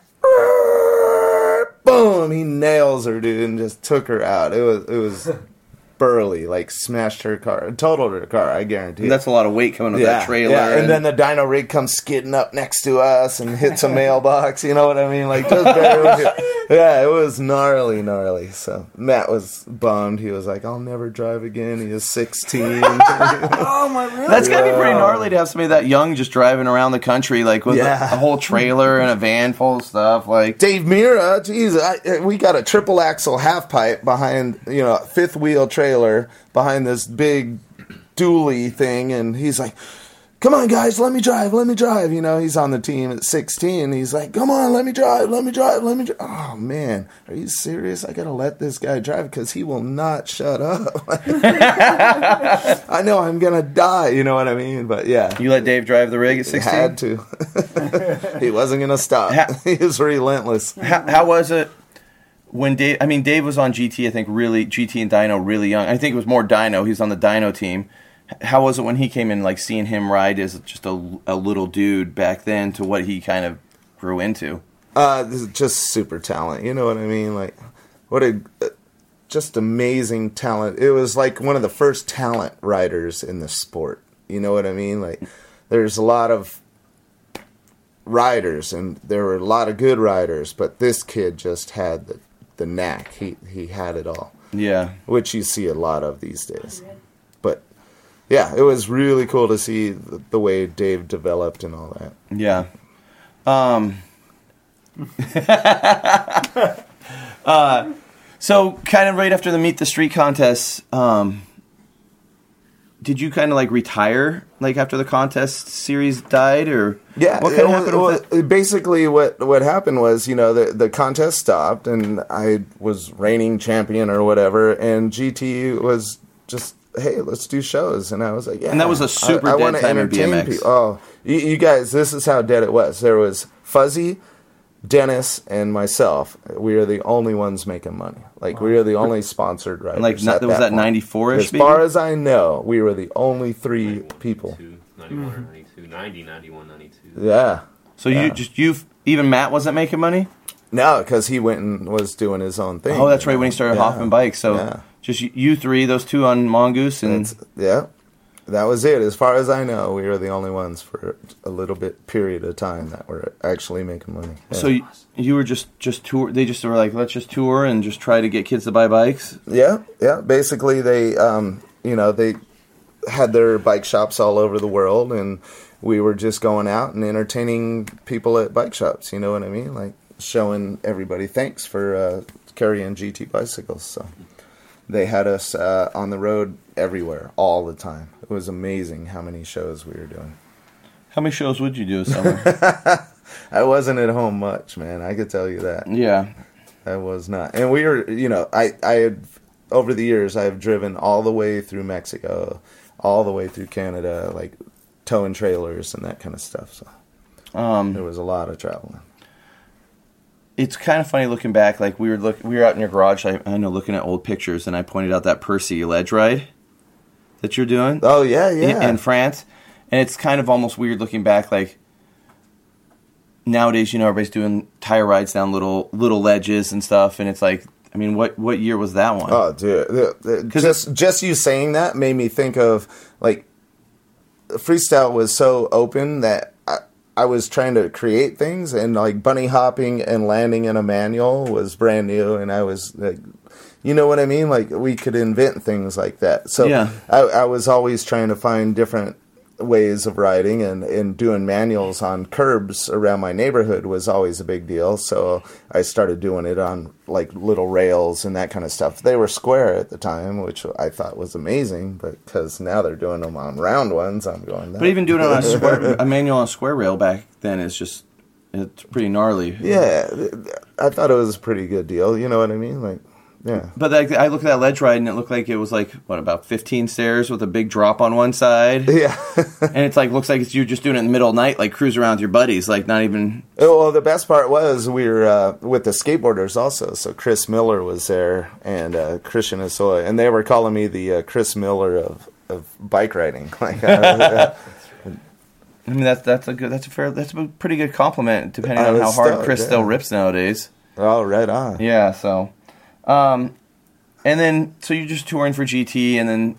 Boom! He nails her, dude, and just took her out. It was it was burly, like smashed her car, totaled her car. I guarantee. it. That's a lot of weight coming with that trailer. Yeah, and, then the dyno rig comes skidding up next to us and hits a mailbox. You know what I mean? Like just barely. yeah, it was gnarly, gnarly. So Matt was bummed. He was like, "I'll never drive again." He is sixteen. Oh my! Really? That's gotta be pretty gnarly to have somebody that young just driving around the country like with Yeah. a, a whole trailer and a van full of stuff. Like Dave Mirra, jeez, I, we got a triple axle half pipe behind, you know, fifth wheel trailer behind this big dually thing, and he's like, "Come on, guys, let me drive, let me drive." You know, he's on the team at 16. He's like, "Come on, let me drive, let me drive, let me." drive. Oh man, are you serious? I gotta let this guy drive because he will not shut up. I know I'm gonna die. You know what I mean? But yeah, you let Dave drive the rig at he sixteen. had to. he wasn't gonna stop. Ha- he was relentless. How, how was it when Dave? I mean, Dave was on GT. I think really GT and Dyno really young. I think it was more Dyno. He was on the Dyno team. How was it when he came in? Like seeing him ride as just a, a little dude back then to what he kind of grew into. Uh, just super talent. You know what I mean? Like, what a uh, just amazing talent. It was like one of the first talent riders in the sport. You know what I mean? Like, there's a lot of riders, and there were a lot of good riders, but this kid just had the the knack. He he had it all, Yeah. which you see a lot of these days. But yeah, it was really cool to see the, the way Dave developed and all that. Yeah. Um. uh, so kind of right after the meet the street contest, um, did you kind of like retire like after the contest series died or Yeah, What kind of happened was- well, basically what what happened was you know the the contest stopped and I was reigning champion or whatever, and GT was just hey let's do shows, and I was like yeah, And that was a super I, I time in entertain BMX. people. Oh, you, you guys, this is how dead it was. There was Fuzzy. Dennis and myself, we are the only ones making money. Like we are the only sponsored riders. Like, not- at was that 94-ish As far maybe? as I know, we were the only three people. 91 or 92, 90, 91, 92. Yeah. so Yeah. you just you even Matt wasn't making money No, because he went and was doing his own thing. oh that's right when he started Yeah. hopping bikes so Yeah. just you, you three those two on Mongoose and It's, yeah, that was it. As far as I know, we were the only ones for a little bit period of time that were actually making money. Yeah. so you, you were just just tour they just were like let's just tour and just try to get kids to buy bikes yeah, yeah. Basically, they, um, you know, they had their bike shops all over the world, and we were just going out and entertaining people at bike shops. You know what I mean? Like showing everybody thanks for uh, carrying GT bicycles. So they had us uh, on the road everywhere all the time. It was amazing how many shows we were doing. how many shows would you do a summer I wasn't at home much, man. I could tell you that. yeah I was not. And we were, you know, I, I had, over the years, I've driven all the way through Mexico, all the way through Canada, like towing trailers and that kind of stuff. So um there was a lot of traveling. it's kind of funny looking back. Like we were look, we were out in your garage. I, I know looking at old pictures, and I pointed out that Percy ledge ride that you're doing Oh, yeah, in, yeah. in France, and it's kind of almost weird looking back. Like nowadays, you know, everybody's doing tire rides down little little ledges and stuff, and it's like, I mean, what what year was that one? Oh, dude! The- the- 'Cause Just just you saying that made me think of like freestyle was so open that I, I was trying to create things and like bunny hopping and landing in a manual was brand new, and I was like, you know what I mean? Like we could invent things like that. So Yeah. I, I was always trying to find different ways of riding and, and doing manuals on curbs around my neighborhood was always a big deal. So I started doing it on like little rails and that kind of stuff. They were square at the time, which I thought was amazing, but because now they're doing them on round ones, I'm going. But even doing it on a square, a manual on a square rail back then is just it's pretty gnarly. yeah, I thought it was a pretty good deal. You know what I mean? Like, yeah. But like, I looked at that ledge ride and it looked like it was like what about 15 stairs with a big drop on one side, Yeah. and it's like looks like it's you just doing it in the middle of the night, like cruise around with your buddies, like not even. Oh, Well, the best part was we were uh, with the skateboarders also. So Chris Miller was there and uh, Christian Hosoi, and they were calling me the uh, Chris Miller of, of bike riding. Like, uh, I mean that's that's a good that's a fair that's a pretty good compliment depending on how hard Chris yeah. still rips nowadays. oh, right on. Yeah, so, um, and then so you're just touring for GT, and then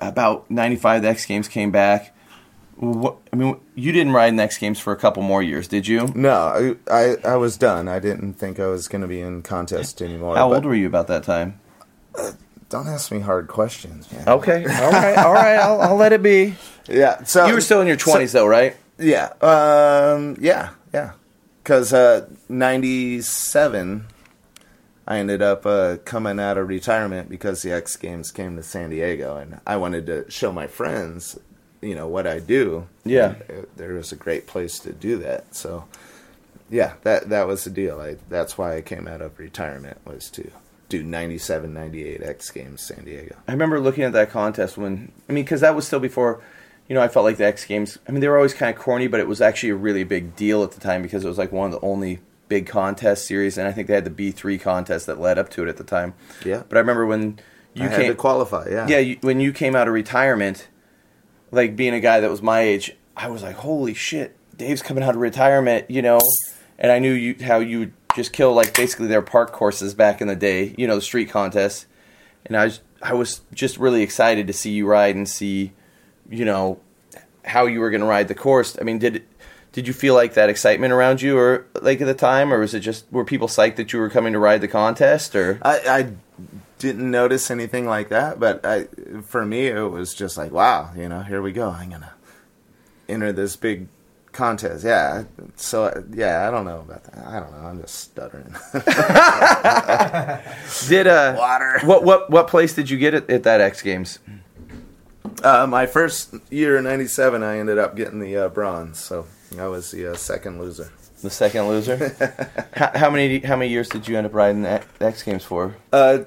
about '95 the X Games came back. What I mean, you didn't ride in X Games for a couple more years, did you? No, I, I I was done. I didn't think I was going to be in contest anymore. How but old were you about that time? Don't ask me hard questions, man. Okay, all right, all right. I'll, I'll let it be. Yeah. So You were still in your 20s, though, right? Yeah. Um, yeah. Yeah. Because uh, 97, I ended up uh, coming out of retirement because the X Games came to San Diego, and I wanted to show my friends, you know, what I do. Yeah. Uh, there was a great place to do that. So, yeah, that that was the deal. I, that's why I came out of retirement was to do 97, 98 X Games San Diego. I remember looking at that contest when I mean, because that was still before. You know, I felt like the X Games. I mean, they were always kind of corny, but it was actually a really big deal at the time because it was like one of the only big contest series, and I think they had the B three contest that led up to it at the time. Yeah. But I remember when you I came had to qualify. Yeah. yeah, you, when you came out of retirement, like being a guy that was my age, I was like, holy shit, Dave's coming out of retirement, you know, and I knew you how you would just kill like basically their park courses back in the day, you know, the street contests, and I was I was just really excited to see you ride and see, you know, how you were going to ride the course. I mean, did did you feel like that excitement around you, or like at the time, or was it just were people psyched that you were coming to ride the contest, or I, I didn't notice anything like that, but I, for me, it was just like, wow, you know, here we go. I'm gonna enter this big contest. Yeah. So yeah, I don't know about that. I don't know. I'm just stuttering. did uh Water. What what what place did you get at, at that X Games? Uh, my first year in '97, I ended up getting the uh, bronze, so I was the uh, second loser. The second loser. how, how many how many years did you end up riding the X Games for? Uh,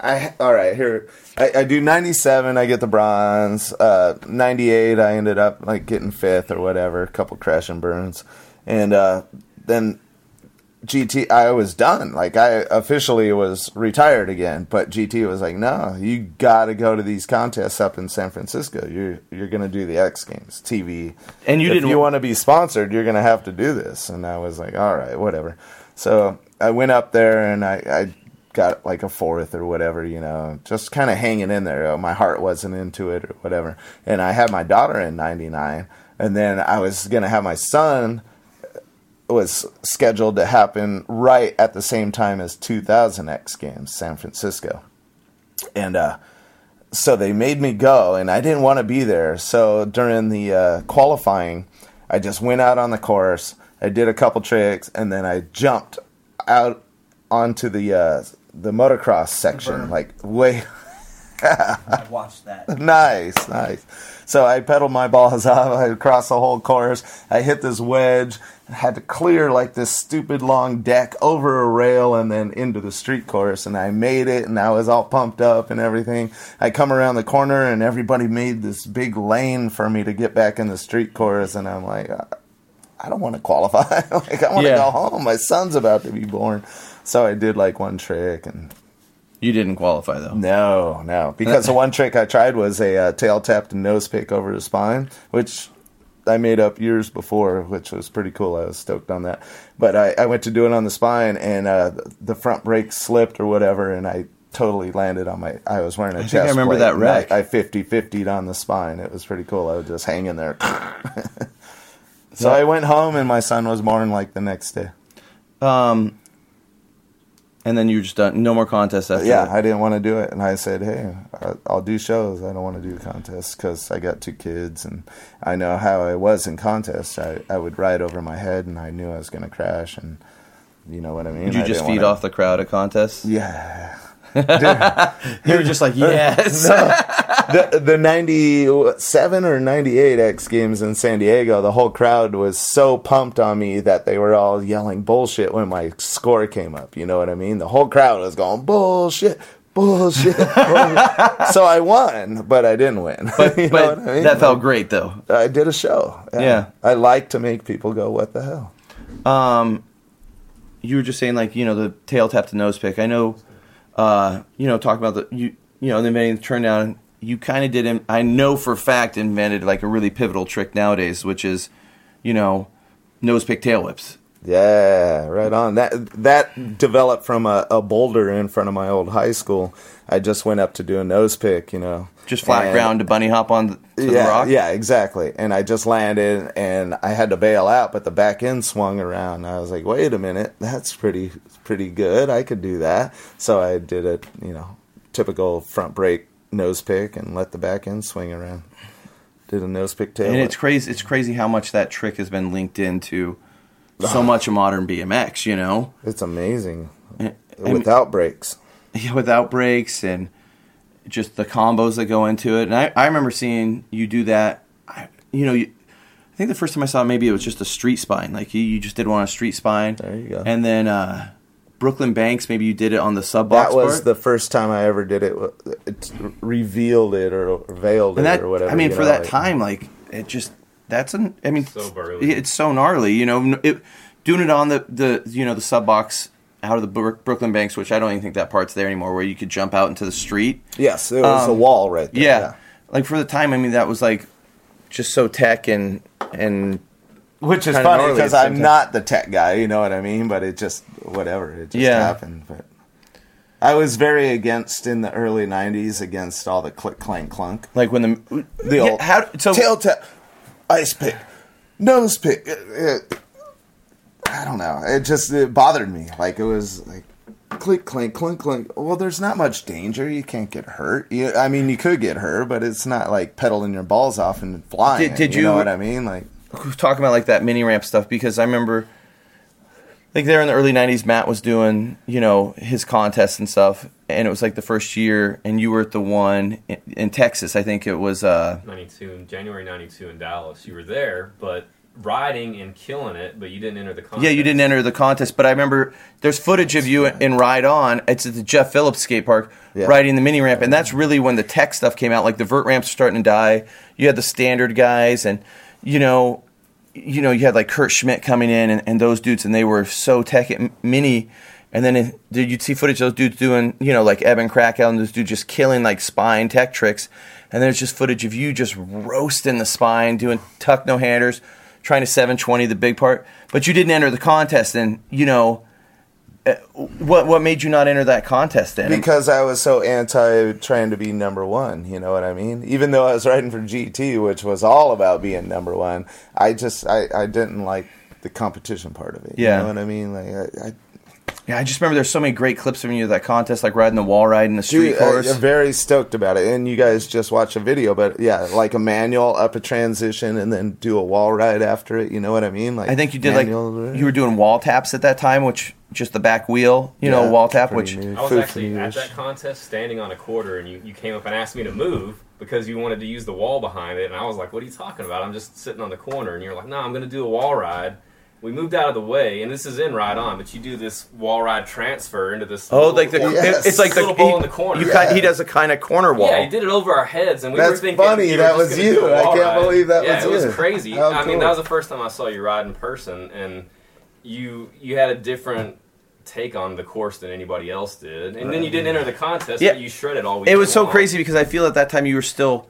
I all right here. I, I do '97. I get the bronze. Uh, '98. I ended up like getting fifth or whatever. A couple crash and burns, and uh, then GT. I was done. Like I officially was retired again. But GT was like, no, you got to go to these contests up in San Francisco. You're you're gonna do the X Games TV. And you if didn't you want to be sponsored, you're gonna have to do this. And I was like, all right, whatever. So I went up there and I, I got like a fourth or whatever, you know, just kind of hanging in there. Oh, my heart wasn't into it or whatever. And I had my daughter in '99, and then I was gonna have my son was scheduled to happen right at the same time as 2000 X Games, San Francisco. And uh, so they made me go, and I didn't want to be there. So during the uh, qualifying, I just went out on the course. I did a couple tricks, and then I jumped out onto the uh, the motocross section, like way I watched that. nice, nice. So I pedaled my balls off. I crossed the whole course. I hit this wedge. Had to clear like this stupid long deck over a rail and then into the street course. And I made it, and I was all pumped up and everything. I come around the corner, and everybody made this big lane for me to get back in the street course. And I'm like, uh, I don't want to qualify. like I want to Yeah. go home. My son's about to be born. So I did like one trick and You didn't qualify though. no, no. Because the one trick I tried was a uh, tail tapped and nose pick over the spine, which I made up years before, which was pretty cool. I was stoked on that. But I, I went to do it on the spine, and uh, the front brake slipped or whatever, and I totally landed on my. I was wearing a I chest I remember that wreck. I, I 50 50'd on the spine. It was pretty cool. I was just hanging there. so I went home, and my son was born like the next day. Um, and then you just done. No more contests after yeah, that. I didn't want to do it, and I said, "Hey, I'll do shows. I don't want to do contests because I got two kids, and I know how I was in contests. I, I would ride over my head, and I knew I was going to crash, and you know what I mean. Would you I just feed wanna- off the crowd at contests? Yeah. You were just like, yes. the the ninety seven or ninety eight X Games in San Diego, the whole crowd was so pumped on me that they were all yelling bullshit when my score came up. You know what I mean? The whole crowd was going bullshit, bullshit. bullshit." so I won, but I didn't win. but You know but what I mean? that felt great though. I did a show. Yeah. I like to make people go, "What the hell?" Um, you were just saying like you know the tail tap to nose pick. I know, uh, you know, talk about the you you know inventing the turn down. You kind of did. I know for a fact invented like a really pivotal trick nowadays, which is, you know, nose pick tail whips. Yeah, right on. That that developed from a, a boulder in front of my old high school. I just went up to do a nose pick, you know. Just flat And- ground to bunny hop on the, to yeah, the rock. Yeah, exactly. And I just landed and I had to bail out, but the back end swung around. I was like, wait a minute, that's pretty pretty good. I could do that. So I did a you know typical front brake nose pick and let the back end swing around. Did a nose pick tail. and it's crazy. It's crazy how much that trick has been linked into so much of modern BMX. You know, it's amazing And- and- without brakes. yeah, without brakes and just the combos that go into it. And I, I remember seeing you do that. I, you know, you, I think the first time I saw it, maybe it was just a street spine. Like you, you just did one on a street spine. There you go. And then uh, Brooklyn Banks, maybe you did it on the sub box That was part. the first time I ever did it. It revealed it or veiled and it that or whatever. I mean, for know, that like- time, like it just that's an. I mean, So gnarly. it's so gnarly. You know, it, doing it on the the you know the sub box out of the Brooklyn Banks, which I don't even think that part's there anymore, where you could jump out into the street. Yes, it was a Um, wall right there. Yeah. Like for the time, I mean, that was like just so tech and and Which is funny because I'm same not the tech guy, you know what I mean? But it just whatever, it just Yeah. happened. But I was very against in the early '90s against all the click clank clunk. like when the The Yeah, old how so tail tap, ice pick, nose pick. It- it- I don't know. It just it bothered me. Like it was like click clink clink clink. Well, there's not much danger. You can't get hurt. You, I mean, you could get hurt, but it's not like pedaling your balls off and flying. Did- did you know what I mean? Like talking about like that mini ramp stuff because I remember like there in the early '90s, Matt was doing you know his contests and stuff, and it was like the first year, and you were at the one in, in Texas. I think it was. uh 92 January 92 in Dallas. You were there, but riding and killing it, but you didn't enter the contest. Yeah, you didn't enter the contest, but I remember there's footage of you in Ride On. It's at the Jeff Phillips skate park, Yeah. riding the mini ramp, and that's really when the tech stuff came out. Like the vert ramps were starting to die. You had the standard guys, and you know, you know, you had like Kurt Schmidt coming in, and, and those dudes, and they were so tech mini. And then it, dude, you'd see footage of those dudes doing, you know, like Evan Krakow and those dudes just killing like spine tech tricks. And there's just footage of you just roasting the spine, doing tuck no handers, trying to 720 the big part. But you didn't enter the contest. And, you know, uh, Uh, what what made you not enter that contest then? because I was so anti trying to be number one. You know what I mean? Even though I was writing for GT, which was all about being number one, I just I, I didn't like the competition part of it. Yeah. you know what I mean? Like I, I yeah, I just remember there's so many great clips from you that contest, like riding the wall ride in the street Dude, uh, course. I, am very stoked about it. And you guys just watch a video, but yeah, like a manual up a transition and then do a wall ride after it. You know what I mean? Like I think you did like manual- you were doing wall taps at that time, which just the back wheel, you know, wall tap, which new. I was Food actually at that contest standing on a quarter, and you, you came up and asked me to move because you wanted to use the wall behind it. And I was like, What are you talking about? I'm just sitting on the corner. And you're like, No, I'm going to do a wall ride. We moved out of the way, and this is in Ride On, but you do this wall ride transfer into this. oh, little- like the Yes. it's like the, Little ball he, in the corner. you Yeah. ki- he does a kind of corner wall. Yeah, he did it over our heads, and we That's were thinking. funny, you were that was you. do a I wall can't ride. believe that yeah, was it was you. crazy. How I mean, that was the first time I saw you ride in person, and you you had a different take on the course than anybody else did, and then you didn't enter the contest, Yeah. but you shredded all week. It was so long. crazy because I feel at that time you were still.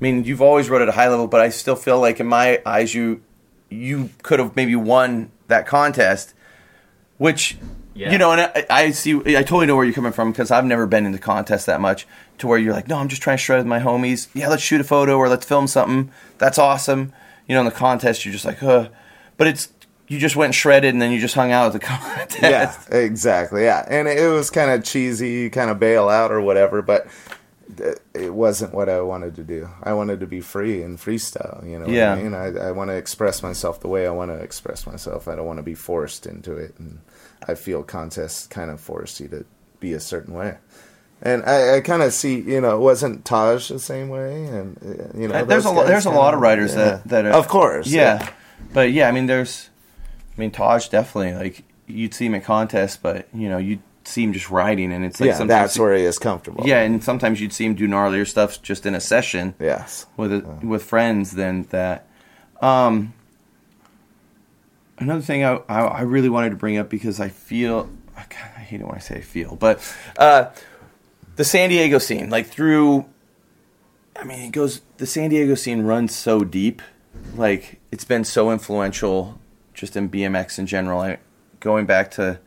I mean, you've always rode at a high level, but I still feel like in my eyes you you could have maybe won that contest, which Yeah. you know, and I, I see. I totally know where you're coming from because I've never been in the contest that much to where you're like, no, I'm just trying to shred with my homies. Yeah, let's shoot a photo or let's film something. That's awesome. You know, in the contest, you're just like, huh. But it's you just went and shredded and then you just hung out at the contest. yeah, exactly. Yeah, and it was kind of cheesy, kind of bail out or whatever, but th- it wasn't what I wanted to do. I wanted to be free and freestyle. You know, what Yeah. I mean, I, I want to express myself the way I want to express myself. I don't want to be forced into it, and I feel contests kind of force you to be a certain way. And I, I kind of see, you know, wasn't Taj the same way? And uh, you know, Uh, there's a lo- there's a kinda- lot of writers yeah. that that are, of course, yeah. but yeah, I mean, there's, I mean, Taj definitely like you'd see him at contests, but you know, you'd see him just riding, and it's like yeah, that's where he is comfortable. yeah, and sometimes you'd see him do gnarlier stuff just in a session Yes. with a, with friends than that. Um, another thing I, I I really wanted to bring up because I feel I I hate it when I say I feel, but uh, the San Diego scene, like through, I mean, it goes. The San Diego scene runs so deep, like it's been so influential just in BMX in general. I, going back to,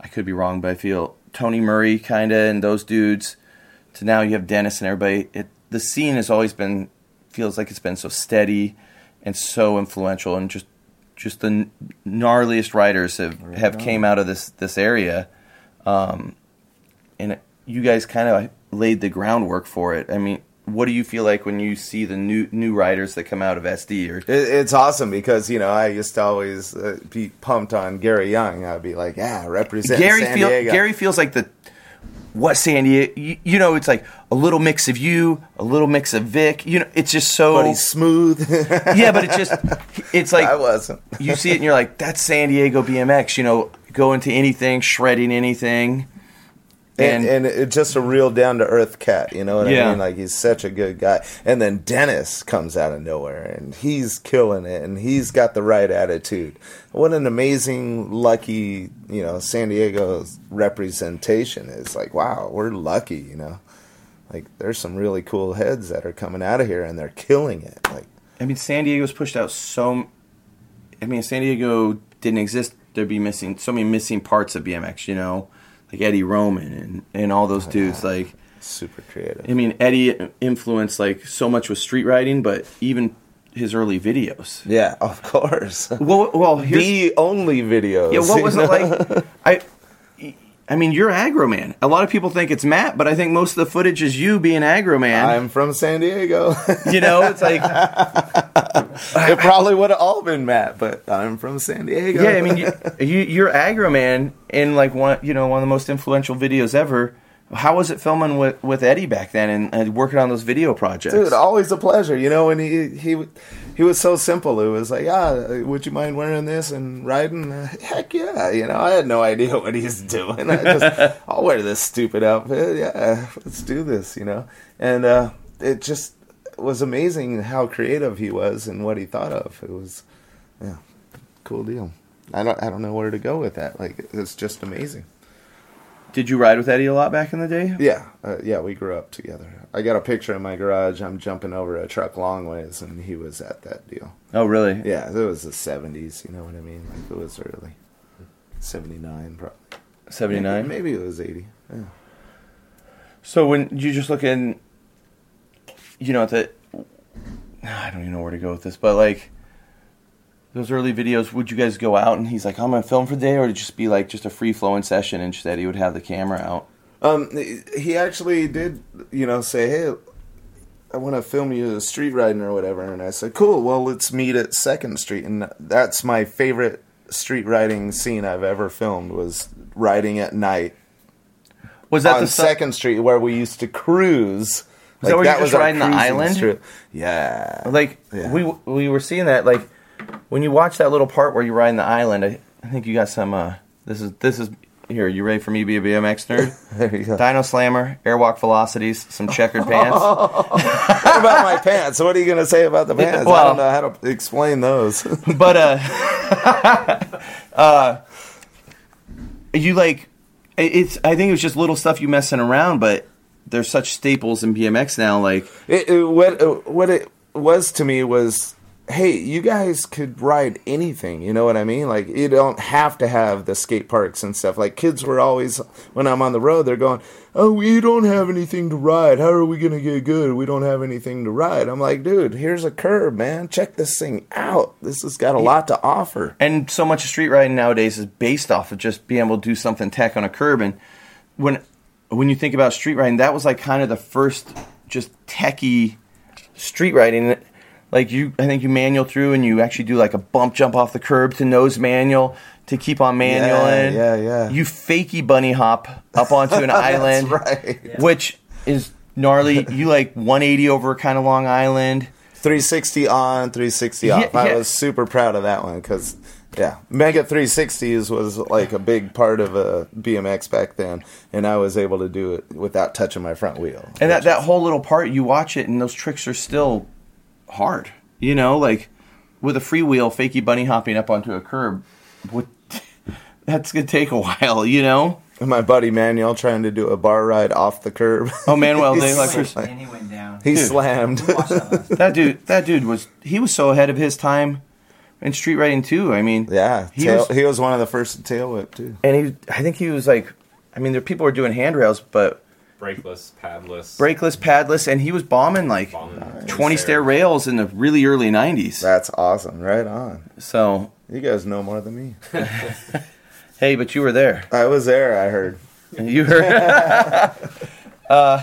I could be wrong, but I feel Tony Murray kind of and those dudes. To now you have Dennis and everybody. It the scene has always been feels like it's been so steady and so influential and just just the gnarliest writers have have came out of this this area um, and it- you guys kind of laid the groundwork for it i mean what do you feel like when you see the new new writers that come out of sd or It, it's awesome because you know I used to always uh, be pumped on Gary Young. I'd be like, yeah, represent gary San feel, Diego. gary feels like the what San Diego, you, you know, it's like a little mix of you, a little mix of Vic. You know, it's just so. but he's smooth. yeah, but it's just, it's like I wasn't. you see it and you're like, that's San Diego BMX. You know, going to anything, shredding anything, and, and it's just a real down to earth cat. You know what Yeah. I mean? Like he's such a good guy. And then Dennis comes out of nowhere, and he's killing it, and he's got the right attitude. What an amazing, lucky, you know, San Diego's representation is. Like, wow, we're lucky. You know, like there's some really cool heads that are coming out of here, and they're killing it. Like. I mean, San Diego's pushed out so. I mean, San Diego didn't exist, there'd be missing so many missing parts of BMX. You know, like Eddie Roman and and all those oh, dudes. Like, super creative. I mean, Eddie influenced like so much with street riding, but even his early videos. Yeah, of course. Well, well, the only videos. yeah. What was know? it like? I I mean, you're aggro man. A lot of people think it's Matt, but I think most of the footage is you being aggro man. I'm from San Diego. you know, it's like, it probably would have all been Matt, but I'm from San Diego. yeah, I mean, you, you, you're aggro man in like one, you know, one of the most influential videos ever. How was it filming with, with Eddie back then and, and working on those video projects? Dude, always a pleasure. You know, and he he he was so simple. It was like, ah, would you mind wearing this and riding? Uh, heck yeah. You know, I had no idea what he's doing. I just, I'll wear this stupid outfit. Yeah, let's do this. You know, and uh, it just was amazing how creative he was and what he thought of. It was, yeah, cool deal. I don't I don't know where to go with that. Like, it's just amazing. Did you ride with Eddie a lot back in the day? Yeah, uh, yeah, we grew up together. I got a picture in my garage. I'm jumping over a truck long ways, and he was at that deal. Oh, really? Yeah, it was the '70s. You know what I mean? Like it was early '79, probably 79? Maybe it was '80. Yeah. So when you just look in, you know, at the, I don't even know where to go with this, but like those early videos, would you guys go out and he's like, I'm gonna film for the day, or would it just be like just a free flowing session and that he would have the camera out? Um, he actually did, you know, say, "Hey, I want to film you street riding or whatever," and I said, "Cool. Well, let's meet at Second Street." And that's my favorite street riding scene I've ever filmed was riding at night Was that on the stu- Second Street where we used to cruise. Was that where you just riding the island? strip. Yeah. Like Yeah. we we were seeing that like when you watch that little part where you're riding the island. I, I think you got some. uh This is this is here. You ready for me to be a BMX nerd? there you go. Dyno Slammer, Airwalk Velocities, some checkered pants. what about my pants? What are you going to say about the pants? I don't know how to explain those. but uh, uh, you like it's. I think it was just little stuff you messing around, but there's such staples in BMX now. Like it, it, what uh, what it was to me was, hey, you guys could ride anything. You know what I mean? Like you don't have to have the skate parks and stuff. Like kids were always when I'm on the road, they're going, "Oh, we don't have anything to ride. How are we gonna get good? We don't have anything to ride." I'm like, dude, here's a curb, man. Check this thing out. This has got a lot to offer. and so much of street riding nowadays is based off of just being able to do something tech on a curb. And when when you think about street riding, that was like kind of the first just techie street riding. Like you, I think you manual through and you actually do like a bump jump off the curb to nose manual to keep on manual Yeah, yeah, yeah. You fakey bunny hop up onto an island, right. which is gnarly. You like 180 over kind of long island. 360 on, 360 Yeah, off. I was super proud of that one because, yeah, Mega 360s was like a big part of a BMX back then, and I was able to do it without touching my front wheel. And that, that whole little part, you watch it, and those tricks are still hard. You know, like with a freewheel, fakey bunny hopping up onto a curb. What, that's gonna take a while, you know. And my buddy Manuel trying to do a bar ride off the curb. Oh, Manuel, they like so- he went down. he Dude. slammed. That That dude, that dude was he was so ahead of his time in street riding too. I mean, yeah, he tail, was, he was one of the first to tail whip too. and he, I think he was like, I mean, there people were doing handrails, but Brakeless, padless, brakeless, padless, and he was bombing like bombing, twenty stair rails in the really early '90s. That's awesome. Right on. So, You guys know more than me. hey, but you were there. I was there. I heard. You heard? uh,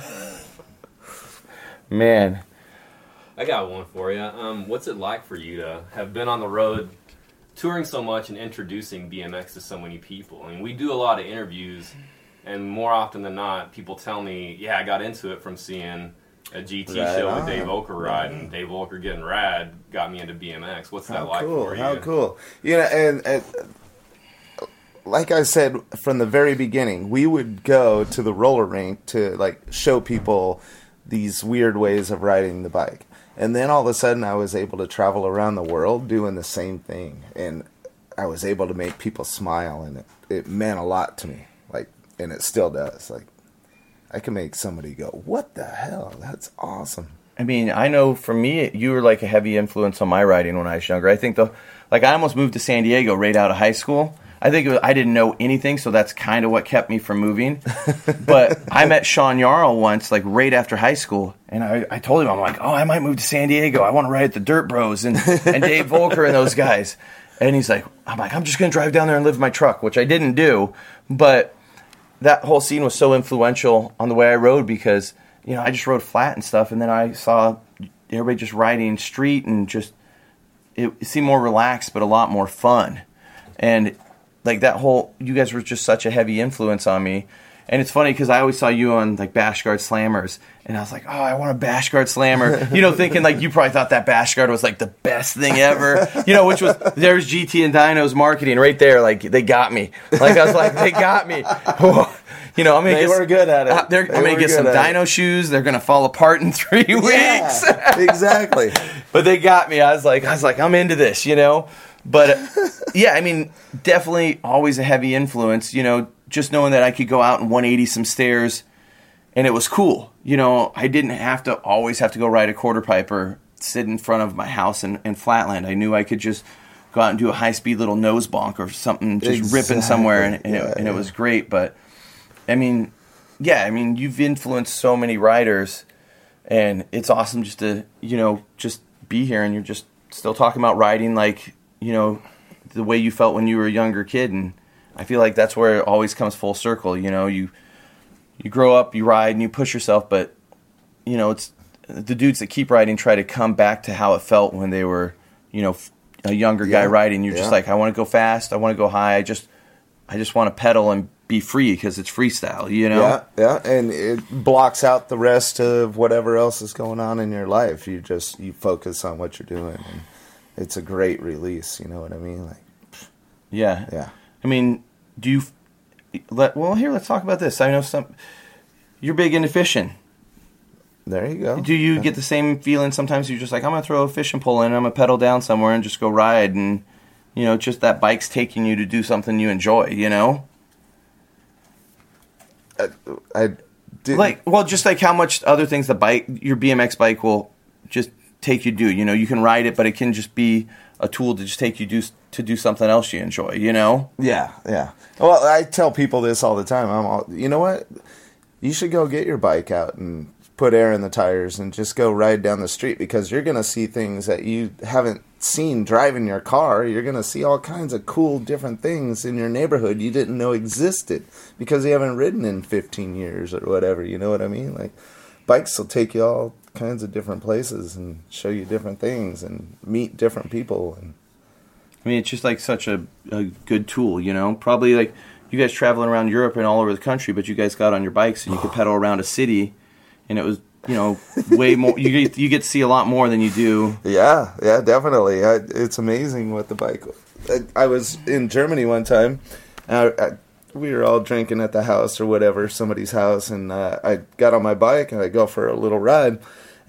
man, I got one for you. Um, what's it like for you to have been on the road, touring so much and introducing BMX to so many people? I mean, we do a lot of interviews, and more often than not, people tell me, "Yeah, I got into it from seeing a GT Right show on. with Dave Voelker ride, and Dave Voelker getting rad got me into BMX." What's that How like cool! for you? How cool! You know, and, and like I said from the very beginning, we would go to the roller rink to like show people these weird ways of riding the bike, and then all of a sudden, I was able to travel around the world doing the same thing, and I was able to make people smile, and it, it meant a lot to me. And it still does. Like, I can make somebody go, "What the hell? That's awesome!" I mean, I know for me, you were like a heavy influence on my riding when I was younger. I think the, like, I almost moved to San Diego right out of high school. I think it was, I didn't know anything, so that's kind of what kept me from moving. but I met Sean Yarl once, like right after high school, and I, I told him, I'm like, oh, I might move to San Diego. I want to ride at the Dirt Bros and, and Dave Voelker and those guys. And he's like, I'm like, I'm just going to drive down there and live in my truck, which I didn't do. But that whole scene was so influential on the way I rode because you know I just rode flat and stuff, and then I saw everybody just riding street and just it, seemed more relaxed, but a lot more fun, and like that whole you guys were just such a heavy influence on me. And it's funny because I always saw you on like Bash Guard Slammers, and I was like, "Oh, I want a Bash Guard Slammer," you know, thinking like you probably thought that Bash Guard was like the best thing ever, you know, which was there's GT and Dyno's marketing right there, like they got me, like I was like they got me, you know, I'm gonna They get were good at it. uh, They I'm gonna get some Dino it. Shoes. They're gonna fall apart in three weeks. Yeah, exactly. but they got me. I was like, I was like, I'm into this, you know. But uh, yeah, I mean, definitely always a heavy influence. You know, just knowing that I could go out and 180 some stairs, and it was cool. You know, I didn't have to always have to go ride a quarter pipe or sit in front of my house in, in Flatland. I knew I could just go out and do a high speed little nose bonk or something, just ripping somewhere, and, and, Exactly. it, and Yeah, it was great. But I mean, yeah, I mean, you've influenced so many riders, and it's awesome just to you know just be here, and you're just still talking about riding like you know the way you felt when you were a younger kid, and I feel like that's where it always comes full circle. You know, you you grow up, you ride, and you push yourself, but you know it's the dudes that keep riding try to come back to how it felt when they were you know a younger guy riding. You're just like, I want to go fast, I want to go high, I just I just want to pedal and be free because it's freestyle. You know. Yeah, yeah, and it blocks out the rest of whatever else is going on in your life. You just you focus on what you're doing, and it's a great release. You know what I mean? Like, Yeah. yeah, I mean, do you let? Well, here let's talk about this. I know some. You're big into fishing. there you go. Do you get the same feeling sometimes? You're just like, I'm gonna throw a fishing pole in, I'm gonna pedal down somewhere and just go ride, and you know, just that bike's taking you to do something you enjoy. You know, uh, I did like well, just like how much other things the bike, your BMX bike will just take you do. You know, you can ride it, but it can just be a tool to just take you do to do something else you enjoy. You know. Yeah, yeah. Well, I tell people this all the time. I'm all, you know what? You should go get your bike out and put air in the tires and just go ride down the street because you're going to see things that you haven't seen driving your car. You're going to see all kinds of cool different things in your neighborhood you didn't know existed because you haven't ridden in 15 years or whatever. You know what I mean? Like bikes will take you all kinds of different places and show you different things and meet different people and I mean, it's just like such a, a good tool, you know. Probably like you guys traveling around Europe and all over the country, but you guys got on your bikes and you could pedal around a city, and it was you know way more. You get you get to see a lot more than you do. Yeah, yeah, definitely. I, it's amazing what the bike. I, I was in Germany one time. And I, I, we were all drinking at the house or whatever, somebody's house, and uh, I got on my bike and I go for a little ride.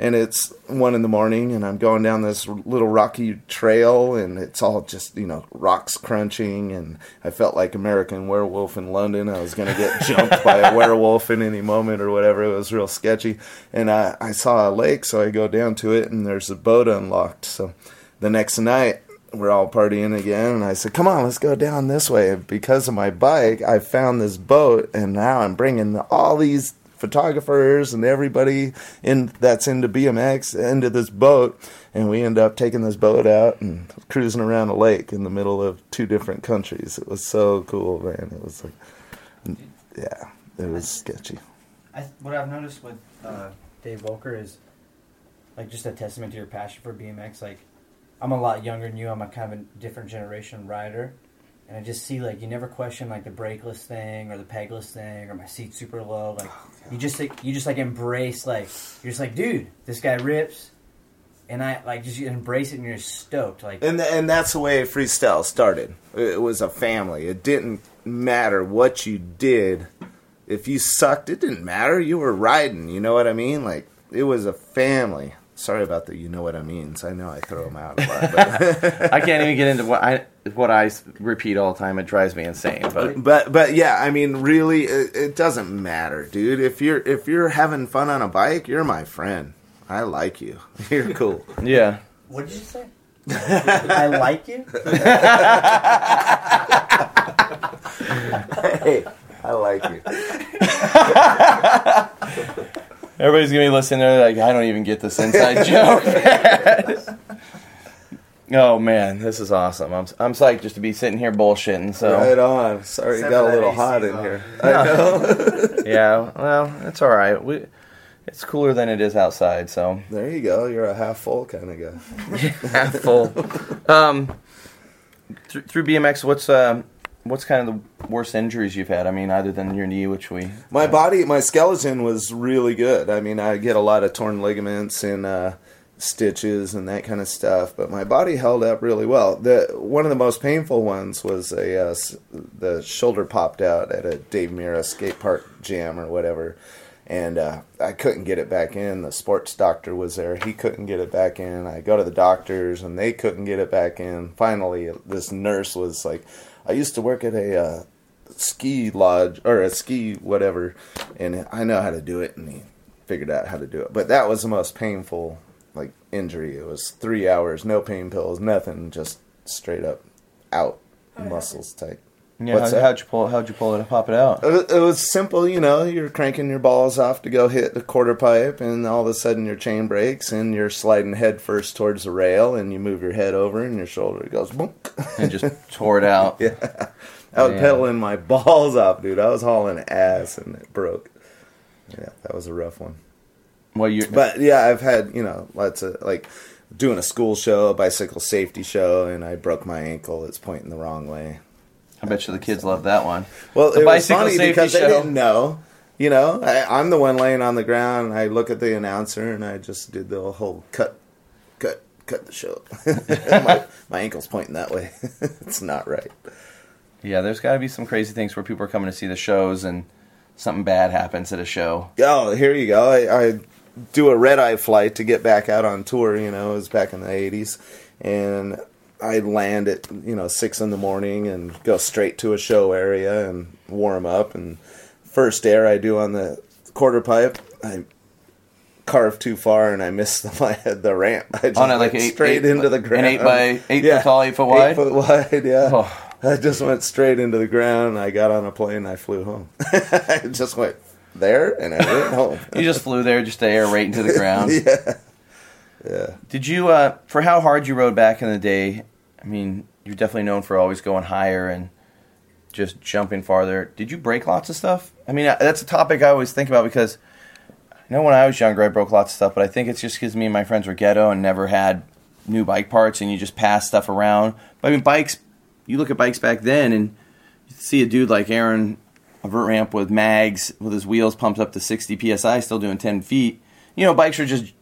And it's one in the morning, and I'm going down this little rocky trail, and it's all just you know rocks crunching, and I felt like American Werewolf in London. I was gonna get jumped by a werewolf in any moment or whatever. It was real sketchy, and I, I saw a lake, so I go down to it, and there's a boat unlocked. So the next night, we're all partying again, and I said, "Come on, let's go down this way." Because of my bike, I found this boat, and now I'm bringing all these photographers and everybody in that's into BMX into this boat, and we end up taking this boat out and cruising around a lake in the middle of two different countries. It was so cool, man. It was like, yeah, it was sketchy. I, what I've noticed with uh, Dave Voelker is like just a testament to your passion for BMX. Like, I'm a lot younger than you. I'm a kind of a different generation rider, and I just see like you never question like the brakeless thing or the pegless thing or my seat super low. Like, oh, you just like you just like embrace like you're just like, dude, this guy rips, and I like just embrace it and you're stoked. Like, And and that's the way freestyle started. It was a family. It didn't matter what you did. If you sucked, it didn't matter. You were riding. You know what I mean? Like it was a family. Sorry about the you know what I means. I know I throw them out a lot, but I can't even get into what I what I s- repeat all the time. It drives me insane. But but but yeah. I mean, really, it, it doesn't matter, dude. If you're if you're having fun on a bike, you're my friend. I like you. You're cool. yeah, what did you say? I like you. hey, I like you. Everybody's gonna be listening. They're like, I don't even get this inside joke. Oh man, this is awesome. I'm I'm psyched just to be sitting here bullshitting. So Right on. Sorry, it Except got a little AC hot in zone. here. I know. yeah, well, it's all right. We it's cooler than it is outside. So There you go. You're a half full kind of guy. half full. Um, th- through BMX, what's um, what's kind of the worst injuries you've had? I mean, other than your knee, which we My body, my skeleton was really good. I mean, I get a lot of torn ligaments and uh, stitches and that kind of stuff, but my body held up really well. The one of the most painful ones was a uh, the shoulder popped out at a Dave Mirra skate park jam or whatever, and uh, I couldn't get it back in. The sports doctor was there; he couldn't get it back in. I go to the doctors, and they couldn't get it back in. Finally, this nurse was like, "I used to work at a." Uh, ski lodge or a ski whatever and I know how to do it and he figured out how to do it. But that was the most painful like injury. It was 3 hours, no pain pills, nothing, just straight up out muscles tight. Yeah. What's How, that? how'd you pull? How'd you pull it? Pop it out? It was- it was simple, you know. You're cranking your balls off to go hit the quarter pipe, and all of a sudden your chain breaks, and you're sliding head first towards the rail, and you move your head over, and your shoulder goes boom. And just tore it out. yeah, I was Man. pedaling my balls off, dude. I was hauling ass, and it broke. Yeah, that was a rough one. Well, you But yeah, I've had you know lots of like doing a school show, a bicycle safety show, and I broke my ankle. It's pointing the wrong way. I bet you the kids love that one. Well, The it was funny because they didn't know. You know, I, I'm the one laying on the ground. I look at the announcer and I just did the whole cut, cut, cut the show. my, my ankle's pointing that way. it's not right. Yeah, there's got to be some crazy things where people are coming to see the shows and something bad happens at a show. Oh, here you go. I, I do a red eye flight to get back out on tour. You know, it was back in the '80s, and I land at you know six in the morning and go straight to a show area and warm up. And first air I do on the quarter pipe, I carve too far and I missed the my, the ramp. I just On it went like eight, straight eight- into the ground. An eight by eight Yeah. foot tall, eight foot wide. Eight foot wide, yeah. Oh. I just went straight into the ground. I got on a plane. I flew home. I just went there and I went home. You just flew there just to air right into the ground. yeah, yeah. Did you, uh, for how hard you rode back in the day? I mean, you're definitely known for always going higher and just jumping farther. Did you break lots of stuff? I mean, that's a topic I always think about because I know when I was younger I broke lots of stuff, but I think it's just because me and my friends were ghetto and never had new bike parts and you just pass stuff around. But I mean, bikes, you look at bikes back then and you see a dude like Aaron, a vert ramp with mags, with his wheels pumped up to 60 psi, still doing 10 feet. You know, bikes are just,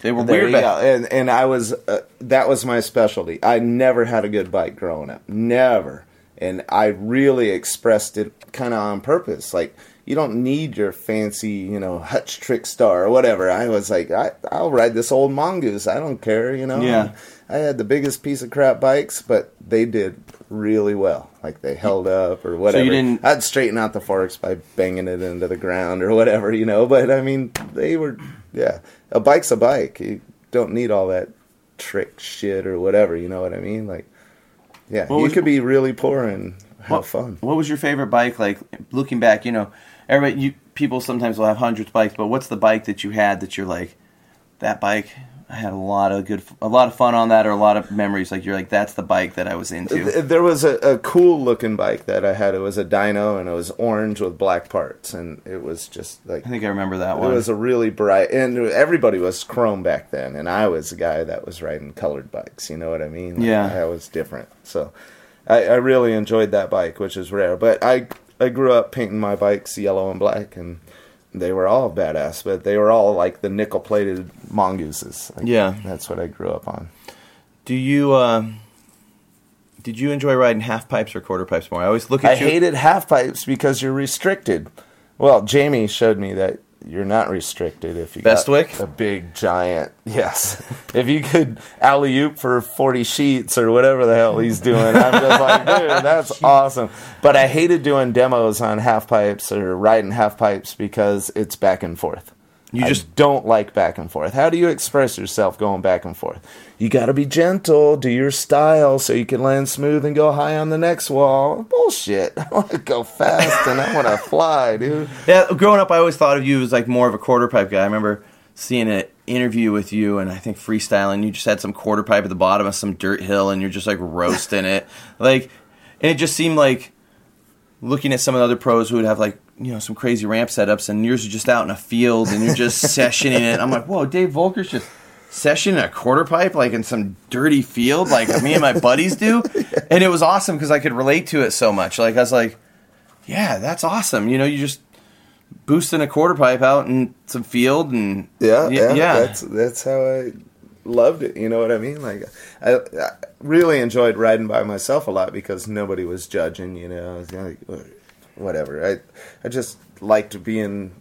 they were There weird you back go. And and I was uh, that was my specialty. I never had a good bike growing up. Never. And I really expressed it kind of on purpose. Like you don't need your fancy, you know, Hutch Trick Star or whatever. I was like, I, I'll ride this old mongoose. I don't care, you know. Yeah. I had the biggest piece of crap bikes, but they did really well. Like they held up or whatever. So you didn't- I'd straighten out the forks by banging it into the ground or whatever, you know. But I mean, they were, yeah. A bike's a bike. You don't need all that trick shit or whatever. You know what I mean? Like, yeah, What you was- could be really poor and have What- fun. What was your favorite bike? Like looking back, you know, everybody, you people sometimes will have hundreds of bikes, but what's the bike that you had that you're like, that bike? I had a lot of good, a lot of fun on that, or a lot of memories. Like you're like, that's the bike that I was into. There was a, a cool looking bike that I had. It was a Dyno and it was orange with black parts, and it was just like I think I remember that one. It was a really bright, and everybody was chrome back then, and I was a guy that was riding colored bikes. You know what I mean? Like, Yeah. I was different. So, I, I really enjoyed that bike, which is rare. But I I grew up painting my bikes yellow and black, and they were all badass. But they were all like the nickel plated mongooses. Like, Yeah. that's what I grew up on. Do you? Uh, did you enjoy riding half pipes or quarter pipes more? I always look I at you. hated half pipes because you're restricted. Well, Jamie showed me that you're not restricted if you Bestwick? got a big giant. Yes, if you could alley oop for forty sheets or whatever the hell he's doing, I'm just like, dude, that's awesome. But I hated doing demos on half pipes or riding half pipes because it's back and forth. You I just- don't like back and forth. How do you express yourself going back and forth? You got to be gentle, do your style so you can land smooth and go high on the next wall. Bullshit. I want to go fast and I want to fly, dude. Yeah, growing up, I always thought of you as like more of a quarter pipe guy. I remember seeing an interview with you, and I think freestyling. You just had some quarter pipe at the bottom of some dirt hill, and you're just like roasting it, like, and it just seemed like looking at some of the other pros who would have like you know some crazy ramp setups, and yours are just out in a field, and you're just sessioning it. I'm like, whoa, Dave Voelker's just sessioning a quarter pipe like in some dirty field, like me and my buddies do, and it was awesome because I could relate to it so much. Like I was like, yeah, that's awesome. You know, you just boosting a quarter pipe out in some field and Yeah, yeah, yeah. That's that's how I loved it. You know what I mean? Like, I, I really enjoyed riding by myself a lot because nobody was judging. You know, like, whatever. I I just liked being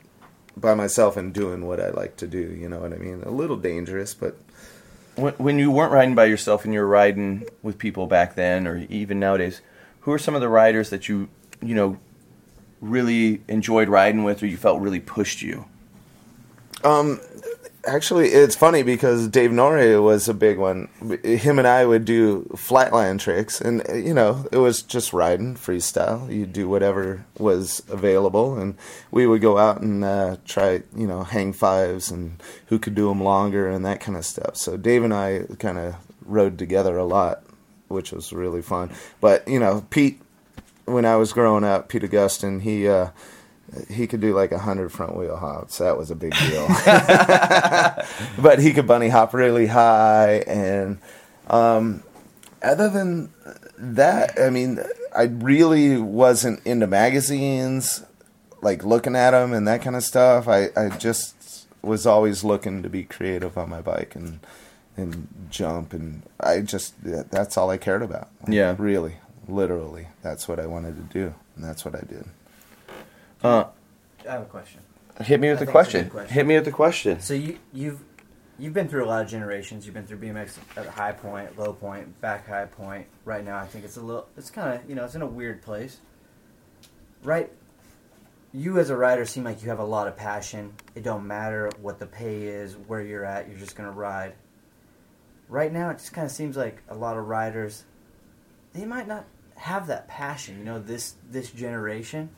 by myself and doing what I like to do. You know what I mean? A little dangerous, but when, when you weren't riding by yourself and you were riding with people back then or even nowadays, who are some of the riders that you you know really enjoyed riding with or you felt really pushed you? Um, actually, it's funny because Dave Nourie was a big one. Him and I would do flatline tricks, and uh, you know, it was just riding freestyle. You do whatever was available, and we would go out and uh, try, you know, hang fives and who could do them longer and that kind of stuff. So Dave and I kind of rode together a lot, which was really fun. But you know, Pete, when I was growing up, Pete Augustin, he. Uh, he could do like a hundred front wheel hops. That was a big deal. but he could bunny hop really high, and um, other than that, I mean, I really wasn't into magazines, like looking at them and that kind of stuff. I, I just was always looking to be creative on my bike and and jump, and I just that's all I cared about. Like, Yeah. really, literally, that's what I wanted to do, and that's what I did. Uh, I have a question. hit me with I the a question. question. Hit me with the question. So you you've you've been through a lot of generations. You've been through BMX at a high point, low point, back high point. Right now, I think it's a little. It's kind of you know it's in a weird place. Right. You as a rider seem like you have a lot of passion. It don't matter what the pay is, where you're at. You're just gonna ride. Right now, it just kind of seems like a lot of riders, they might not have that passion. You know, this this generation.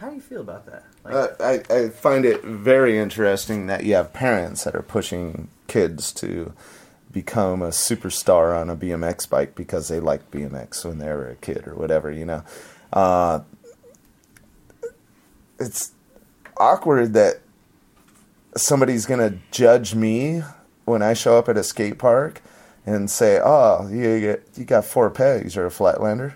How do you feel about that? Like, Uh, I, I find it very interesting that you have parents that are pushing kids to become a superstar on a BMX bike because they like BMX when they were a kid or whatever, you know. Uh, it's awkward that somebody's going to judge me when I show up at a skate park and say, "Oh, you get you got four pegs. You're a flatlander."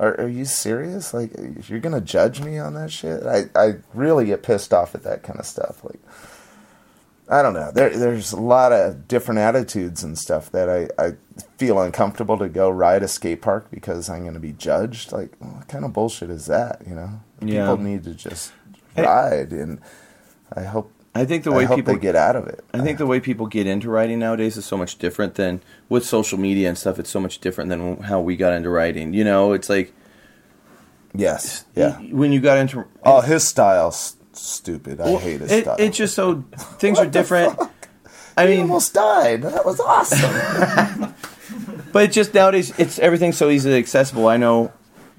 Are, are you serious? Like, you're gonna judge me on that shit? I, I really get pissed off at that kind of stuff. Like, I don't know. There there's a lot of different attitudes and stuff that I, I feel uncomfortable to go ride a skate park because I'm gonna be judged. Like, what kind of bullshit is that? You know, Yeah. people need to just ride, and I hope I think the way people get out of it. I think the way people get into writing nowadays is so much different than with social media and stuff. It's so much different than how we got into writing. You know, it's like yes, yeah. when you got into Oh, his style's stupid. I Well, hate his it, style. It's just so things are different. fuck? I he mean, almost died. That was awesome. but it's just nowadays it's everything's so easily accessible. I know,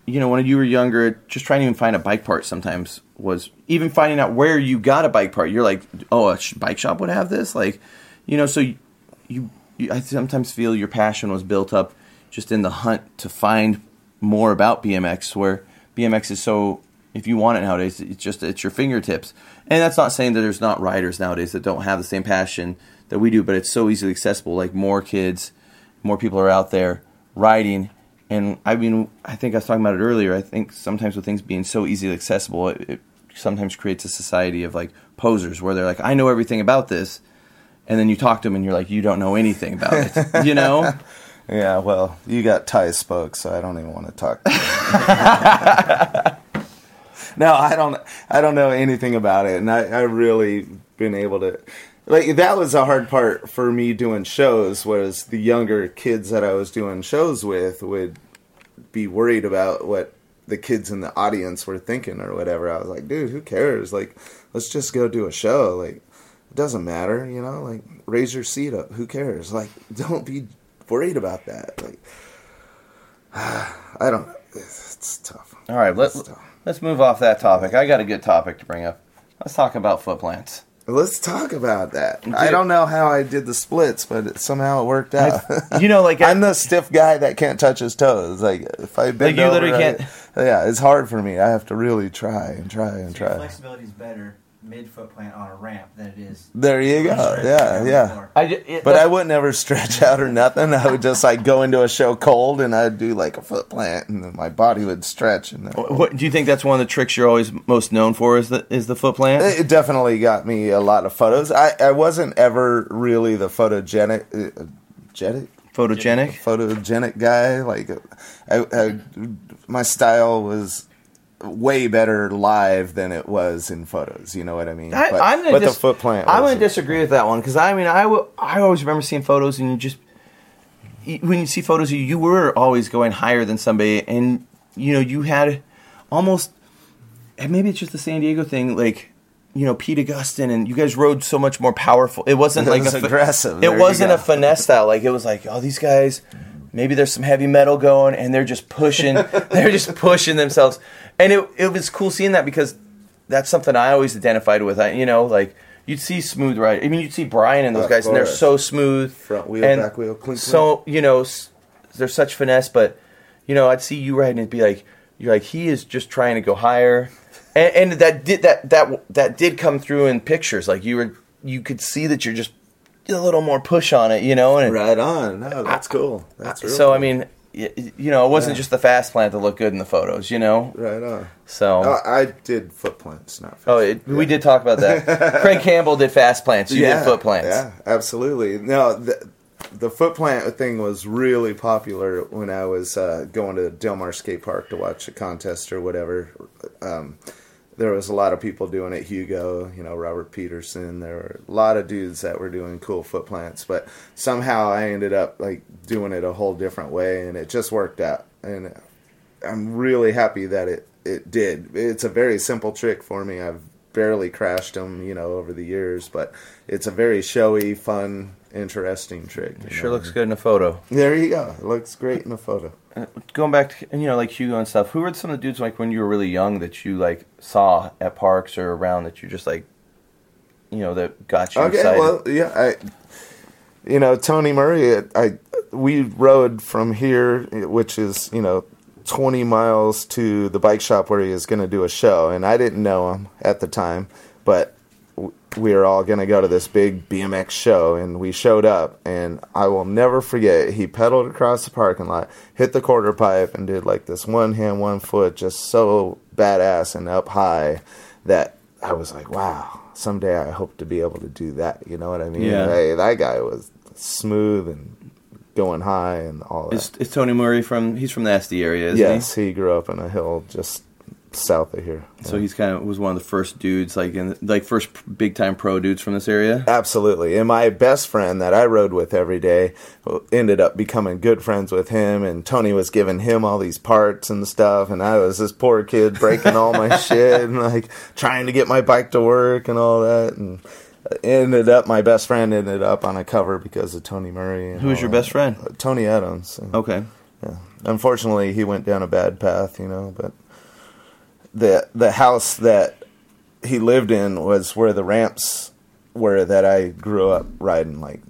you know, when you were younger, just trying to even find a bike part sometimes was even finding out where you got a bike part. You're like, oh, a sh- bike shop would have this, like, you know. So you, you, I sometimes feel your passion was built up just in the hunt to find more about BMX, where BMX is so. If you want it nowadays, it's just at your fingertips. And that's not saying that there's not riders nowadays that don't have the same passion that we do, but it's so easily accessible. Like more kids, more people are out there riding. And I mean, I think I was talking about it earlier. I think sometimes with things being so easily accessible, it, it sometimes creates a society of like posers where they're like, I know everything about this. And then you talk to them and you're like, you don't know anything about it. You know? yeah, well, you got Ty Spoke, so I don't even want to talk. To no, I don't. I don't know anything about it, and I, I really been able to. Like that was a hard part for me doing shows. Was the younger kids that I was doing shows with would be worried about what the kids in the audience were thinking or whatever. I was like, dude, who cares? Like, let's just go do a show. Like, it doesn't matter, you know. Like, raise your seat up. Who cares? Like, don't be worried about that. Like, I don't. It's, tough. All right, let's, tough. let's move off that topic. I got a good topic to bring up. Let's talk about foot plants. Let's talk about that. I don't know how I did the splits, but it, somehow it worked out. You know, like I'm the stiff guy that can't touch his toes. Like if I bend like you over, literally I- can't- yeah, it's hard for me. I have to really try and try and So your try. flexibility is better mid foot plant on a ramp than it is. There you go. Yeah, yeah. I ju- it- But I wouldn't ever stretch out or nothing. I would just like go into a show cold and I'd do like a foot plant and then my body would stretch and then What, do you think that's one of the tricks you're always most known for? Is the is the foot plant? It definitely got me a lot of photos. I, I wasn't ever really the photogenic, uh, genic, Photogenic. photogenic guy. Like, I, I, my style was way better live than it was in photos. You know what I mean? I, but I'm gonna dis- the foot plant. I'm to disagree with that one because I mean I will- I always remember seeing photos and you just when you see photos you, you were always going higher than somebody, and you know you had almost and maybe it's just the San Diego thing, like. You know, Pete Augustin and you guys rode so much more powerful. It wasn't It like was a aggressive. It you wasn't a finesse style. Like it was like, oh, these guys, maybe there's some heavy metal going, and they're just pushing. they're just pushing themselves, and it it was cool seeing that because that's something I always identified with. I, you know, like you'd see smooth ride. I mean, you'd see Brian and those Of guys, and they're so smooth. Front wheel, and back wheel, clink, So you know, there's such finesse, but you know, I'd see you riding and be like, you're like, he is just trying to go higher, and, and that did that that that did come through in pictures. Like you were, you could see that you're just a little more push on it, you know, and right on. No, that's cool. That's real so cool. I mean, you know, it wasn't Yeah. just the fast plant that looked good in the photos, you know. right on. So, Oh, I did foot plants, not. oh, it, we did talk about that. Craig Campbell did fast plants. You did foot plants. Yeah, absolutely. No, the, the foot plant thing was really popular when I was uh, going to Del Mar Skate Park to watch a contest or whatever. Um, there was a lot of people doing it. Hugo, you know, Robert Peterson. There were a lot of dudes that were doing cool foot plants, but somehow I ended up like doing it a whole different way, and it just worked out. And I'm really happy that it it did. It's a very simple trick for me. I've barely crashed them, you know, over the years, but it's a very showy, fun, interesting trick. It sure know. looks good in a photo. There you go. It looks great in a photo. Uh, Going back to you know like Hugo and stuff. Who were some of the dudes like when you were really young that you like saw at parks or around that you just like, you know, that got you Okay, excited? well, yeah, I, you know, Tony Murray. I we rode from here, which is you know. 20 miles to the bike shop where he is going to do a show and I didn't know him at the time but we were all going to go to this big BMX show and we showed up and I will never forget he pedaled across the parking lot hit the quarter pipe and did like this one hand one foot just so badass and up high that I was like wow someday I hope to be able to do that you know what I mean Yeah. hey that guy was smooth and going high and all that is, Tony Murray from? He's from the SD area, isn't yes he grew up in a hill just south of here he? So he's kind of was one of the first dudes, like in like first big time pro dudes from this area. Absolutely. And my best friend that I rode with every day ended up becoming good friends with him. And Tony was giving him all these parts and stuff. And I was this poor kid breaking all my shit and like trying to get my bike to work and all that. And ended up, my best friend ended up on a cover because of Tony Murray. and Who was your that. best friend? Uh, Tony Adams. And, Okay. yeah. Unfortunately, he went down a bad path, you know, but the the house that he lived in was where the ramps were that I grew up riding. Like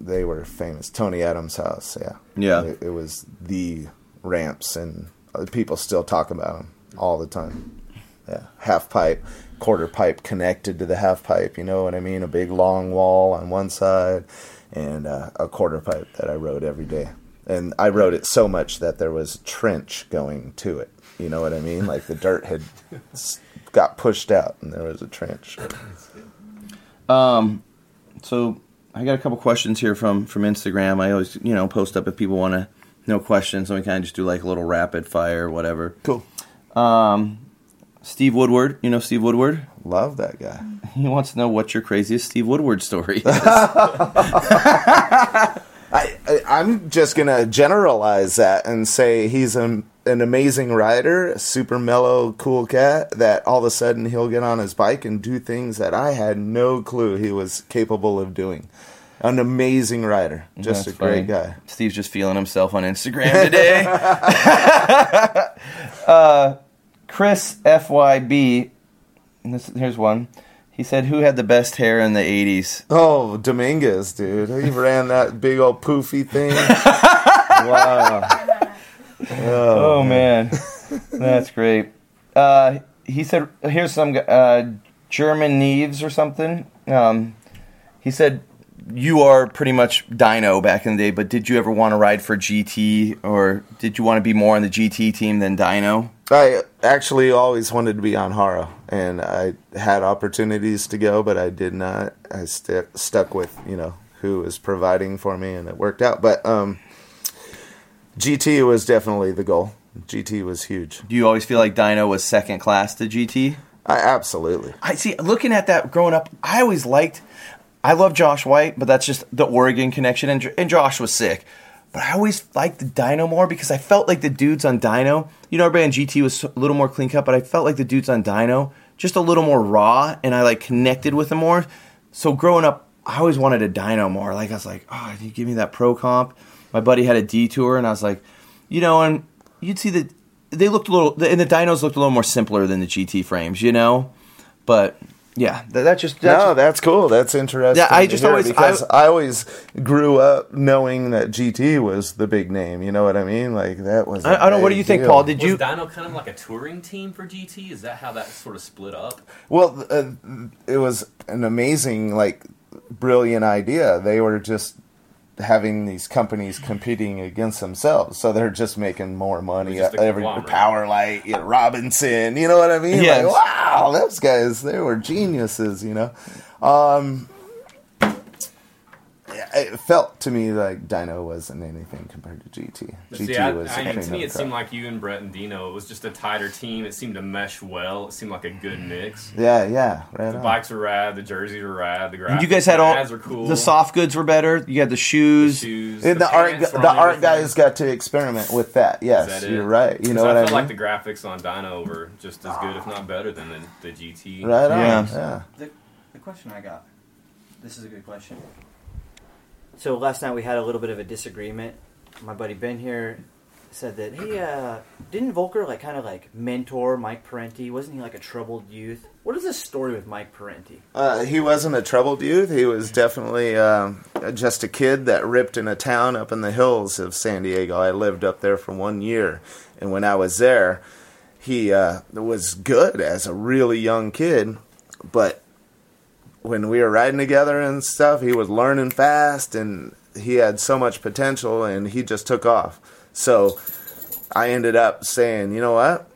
they were famous. Tony Adams' house, yeah, Yeah. It, it was the ramps, and people still talk about them all the time. Yeah, half pipe, quarter pipe connected to the half pipe. You know what I mean? A big long wall on one side, and uh, a quarter pipe that I rode every day. And I rode it so much that there was a trench going to it. You know what I mean? Like the dirt had got pushed out, and there was a trench. Um, so I got a couple questions here from from Instagram. I always you know post up if people want to know questions, and we kind of just do like a little rapid fire or whatever. Cool. Um, Steve Woodward, you know Steve Woodward. Love that guy. He wants to know what's your craziest Steve Woodward story. is. I, I I'm just gonna generalize that and say he's an an amazing rider, a super mellow, cool cat. That all of a sudden he'll get on his bike and do things that I had no clue he was capable of doing. An amazing rider, just That's a great guy. Steve's just feeling himself on Instagram today. uh, Chris FYB, and this, here's one. He said, "Who had the best hair in the '80s?" Oh, Dominguez, dude. He ran that big old poofy thing. wow. Oh man, that's great. Uh, he said, "Here's some uh, German Neves or something." Um, he said, "You are pretty much Dyno back in the day, but did you ever want to ride for GT, or did you want to be more on the GT team than Dyno?" I actually always wanted to be on Haro, and I had opportunities to go, but I did not. I st- stuck with you know who was providing for me, and it worked out. But um, GT was definitely the goal. GT was huge. Do you always feel like Dyno was second class to GT? I absolutely. I see. Looking at that growing up, I always liked. I love Josh White, but that's just the Oregon connection, and, and Josh was sick. But I always liked the Dyno more because I felt like the dudes on Dyno. You know, everybody on GT was a little more clean cut, but I felt like the dudes on Dyno just a little more raw, and I like connected with them more. So growing up, I always wanted a Dyno more. Like I was like, oh, you give me that pro comp. My buddy had a detour, and I was like, you know, and you'd see that they looked a little, and the Dynos looked a little more simpler than the GT frames, you know. But yeah, that, that just that's no, that's cool. That's interesting. Yeah, I just always- because I- I, always grew up knowing that GT was the big name. You know what I mean? Like that was. I I, I don't know. What do you think, Paul? Did Was you? Dyno kind of like a touring team for GT? Is that how that sort of split up? Well, uh, it was an amazing, like, brilliant idea. They were just having these companies competing against themselves, so they're just making more money. Just Every. Powerlite, you know, Robinson, you know what I mean? Yes. Like, wow, those guys, they were geniuses, you know. Um, yeah, it felt to me like Dyno wasn't anything compared to GT. But GT see, I, was I, a to me, it the seemed like you and Brett and Dyno. It was just a tighter team. It seemed to mesh well. It seemed like a good mix. yeah, yeah, right. The on. bikes were rad. The jerseys were rad. The graphics, you guys had all were cool. the soft goods were better. You had the shoes. shoes. And the, art, the art everything. guys got to experiment with that. Yes, that you're right. You 'Cause know what I I felt mean? like the graphics on Dyno were just as good, if not better, than the, the GT. right on. Yeah. Yeah. The, the question I got. This is a good question. So last night we had a little bit of a disagreement. My buddy Ben here said that hey, uh, didn't Voelker like kind of like mentor Mike Parenti? Wasn't he like a troubled youth? What is the story with Mike Parenti? Uh, he wasn't a troubled youth. He was definitely um, just a kid that ripped in a town up in the hills of San Diego. I lived up there for one year, and when I was there, he uh, was good as a really young kid, but when we were riding together and stuff, he was learning fast and he had so much potential and he just took off. So I ended up saying, you know what?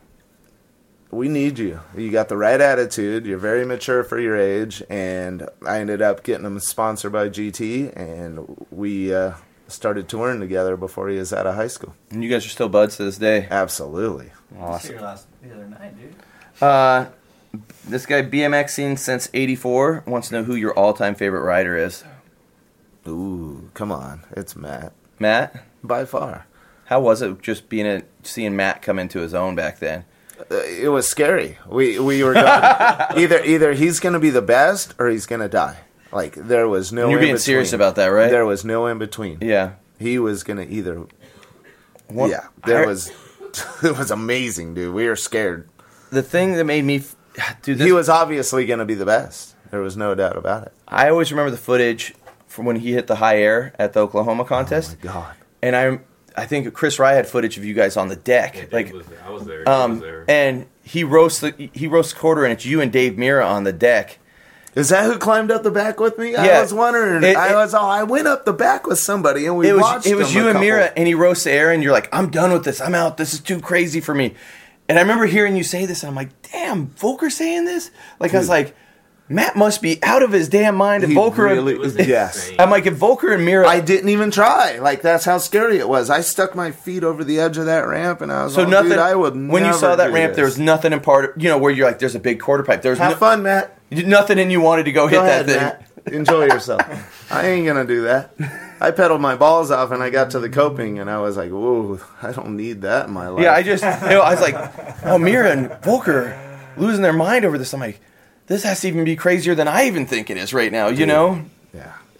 We need you. You got the right attitude. You're very mature for your age. And I ended up getting him sponsored by GT and we uh, started touring together before he was out of high school. And you guys are still buds to this day. Absolutely. Awesome. last the other night, dude. Uh, this guy BMX scene since '84 wants to know who your all-time favorite rider is. Ooh, come on. It's Matt. Matt, By far. how was it just being a seeing Matt come into his own back then? Uh, it was scary. We we were going, either either he's going to be the best or he's going to die. Like there was no. You're in being serious about that, right? There was no in between. Yeah. He was going to either. What- yeah, there I- was. It was amazing, dude. We were scared. The thing that made me, dude, this, he was obviously going to be the best. There was no doubt about it. I always remember the footage from when he hit the high air at the Oklahoma contest, Oh my god. and I'm—I think Chris Rye had footage of you guys on the deck, Yeah, like, was, I was there. Dave was um, there. and he roasts the he roasts quarter, and it's you and Dave Mirra on the deck. Is that who climbed up the back with me? Yeah. I was wondering. It- I it- was. Oh, I went up the back with somebody, and we it was watched. it was them you a and Mirra, and he roasts the air, and you're like, I'm done with this. I'm out. This is too crazy for me. And I remember hearing you say this, and I'm like, damn, Voelker saying this? Like I was like, Matt must be out of his damn mind. If He Voelker, really- It was yes. I'm like, if Voelker and Mirra, I didn't even try. Like that's how scary it was. I stuck my feet over the edge of that ramp, and I was so like, nothing. Dude, I would when you saw that ramp, this. there was nothing in part. Of, you know where you're like, there's a big quarter pipe. There's Have no, fun, Matt. nothing, and you wanted to go, hit ahead, that thing. Matt. Enjoy yourself. I ain't gonna do that. I pedaled my balls off, and I got to the coping, and I was like, "Whoa, I don't need that in my life." Yeah, I just, you know, I was like, oh, Mirra and Voelker losing their mind over this. I'm like, this has to even be crazier than I even think it is right now. You know?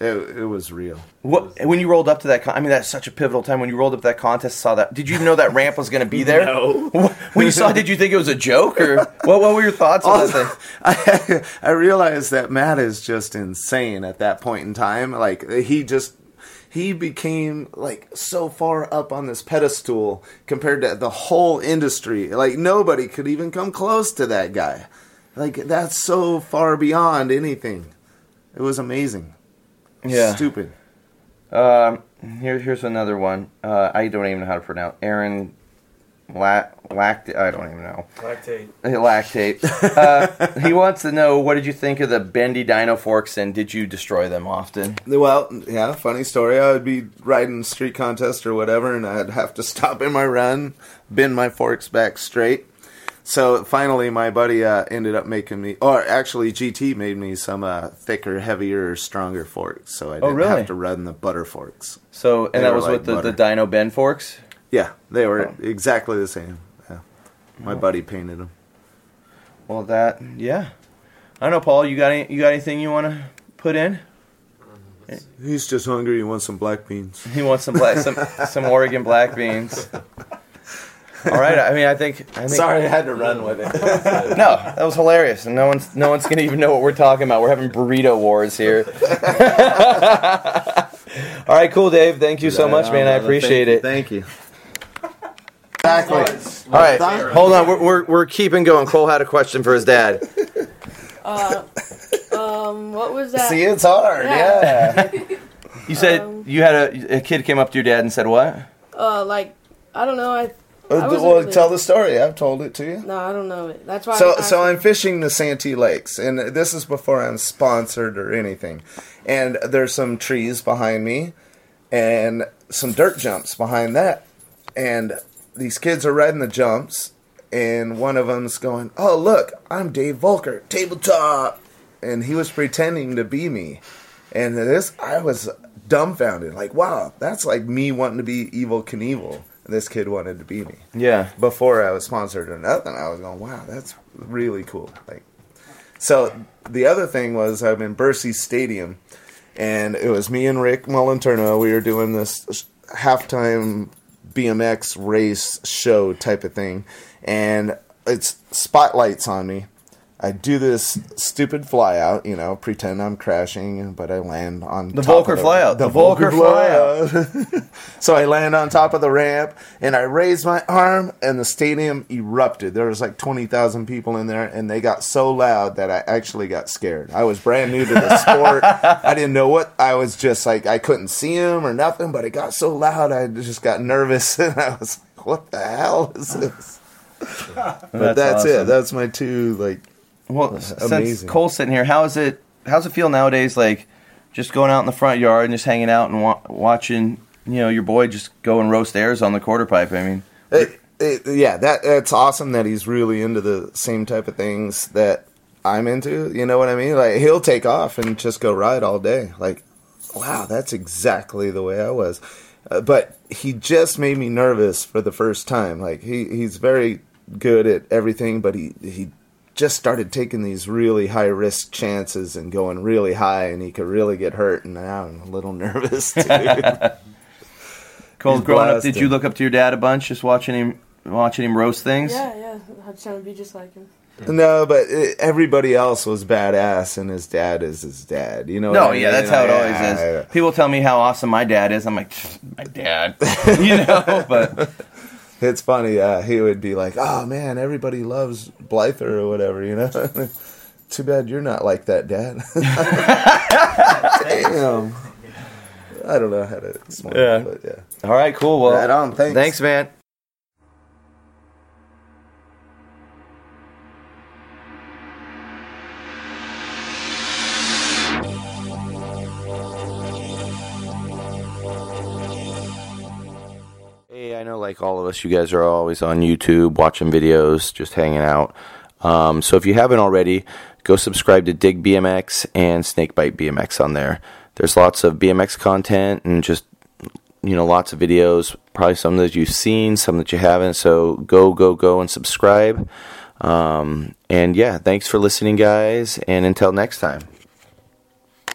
Yeah. It, it was real. What when you rolled up to that? Con- I mean, that's such a pivotal time. When you rolled up to that contest, saw that. Did you know that ramp was going to be there? No. When you saw, it, did you think it was a joke or what? What were your thoughts on that thing? I, I realized that Matt is just insane at that point in time. Like he just he became like so far up on this pedestal compared to the whole industry. Like nobody could even come close to that guy. Like that's so far beyond anything. It was amazing. Yeah. Stupid. Um, here, here's another one. Uh, I don't even know how to pronounce. Aaron, la- lact. I don't even know. Lactate. Lactate. Uh, he wants to know what did you think of the bendy Dyno forks and did you destroy them often? Well, yeah, funny story. I would be riding street contest or whatever, and I'd have to stop in my run, bend my forks back straight. So finally, my buddy uh, ended up making me, or actually, GT made me some uh, thicker, heavier, stronger forks. So I Oh, didn't really? have to run the butter forks. So, and They that was like with the, the Dyno bend forks. Yeah, they were Oh. exactly the same. Yeah. My buddy painted them. Well, that yeah. I don't know, Paul. You got any, you got anything you want to put in? He's just hungry. He wants some black beans. He wants some black, some some Oregon black beans. All right. I mean, I think. I think Sorry, I had to run with it. No, that was hilarious, and no one's no one's gonna even know what we're talking about. We're having burrito wars here. All right, cool, Dave. Thank you so much, man. I appreciate it. Thank you. Exactly. All right, hold on. We're, we're we're keeping going. Cole had a question for his dad. Uh, um, what was that? See, it's hard. Yeah. yeah. You said Um, you had a a kid came up to your dad and said what? Uh, like I don't know. I I wasn't well, really- tell the story. I've told it to you. no, I don't know it. That's why. So, I, so I'm fishing the Santee Lakes, and this is before I'm sponsored or anything. And there's some trees behind me, and some dirt jumps behind that. And these kids are riding the jumps, and one of them's going, "Oh, look, I'm Dave Voelker, tabletop," and he was pretending to be me. And this, I was dumbfounded, like, "Wow, that's like me wanting to be Evel Knievel." This kid wanted to be me Yeah. before I was sponsored or nothing, I was going, wow, that's really cool. Like, so the other thing was I'm in Bercy Stadium, and it was me and Rick Moliterno. We were doing this halftime BMX race show type of thing, and it's spotlights on me. I do this stupid flyout, you know, pretend I'm crashing, but I land on The top Voelker of flyout. The Voelker flyout. so I land on top of the ramp and I raise my arm and the stadium erupted. There was like 20,000 people in there and they got so loud that I actually got scared. I was brand new to the sport. I didn't know what I was just like I couldn't see him or nothing, but it got so loud I just got nervous and I was like what the hell is this? But that's, it. awesome. That's my two like Well, since amazing. Cole's sitting here, how is it? How's it feel nowadays? Like just going out in the front yard and just hanging out and wa- watching, you know, your boy just go and roast airs on the quarter pipe. I mean, It, it, yeah, that that's awesome that he's really into the same type of things that I'm into. You know what I mean? Like he'll take off and just go ride all day. Like, wow, that's exactly the way I was. Uh, but he just made me nervous for the first time. Like he he's very good at everything, but he he just started taking these really high risk chances and going really high, and he could really get hurt. And now I'm a little nervous too. Cole, He's growing up, did you look up to your dad a bunch, just watching him, watching him roast things? Yeah, yeah. I just want to be just like him. No, but uh, everybody else was badass, and his dad is his dad. You know? No, what I yeah, mean? that's how it always yeah. is. People tell me how awesome my dad is. I'm like, my dad, you know. But It's funny. Uh, he would be like, "Oh man, everybody loves Blyther or whatever," you know. Too bad you're not like that, Dad. Damn. I don't know how to explain Yeah. it, but yeah. all right, cool. Well, Right on. Thanks. thanks, man. Know, like all of us, you guys are always on YouTube watching videos, just hanging out. Um, so if you haven't already, go subscribe to Dig BMX and Snakebite BMX on there. There's lots of BMX content and just you know lots of videos. Probably some that you've seen, some that you haven't. So go, go, go and subscribe. Um, and yeah, thanks for listening, guys. And until next time.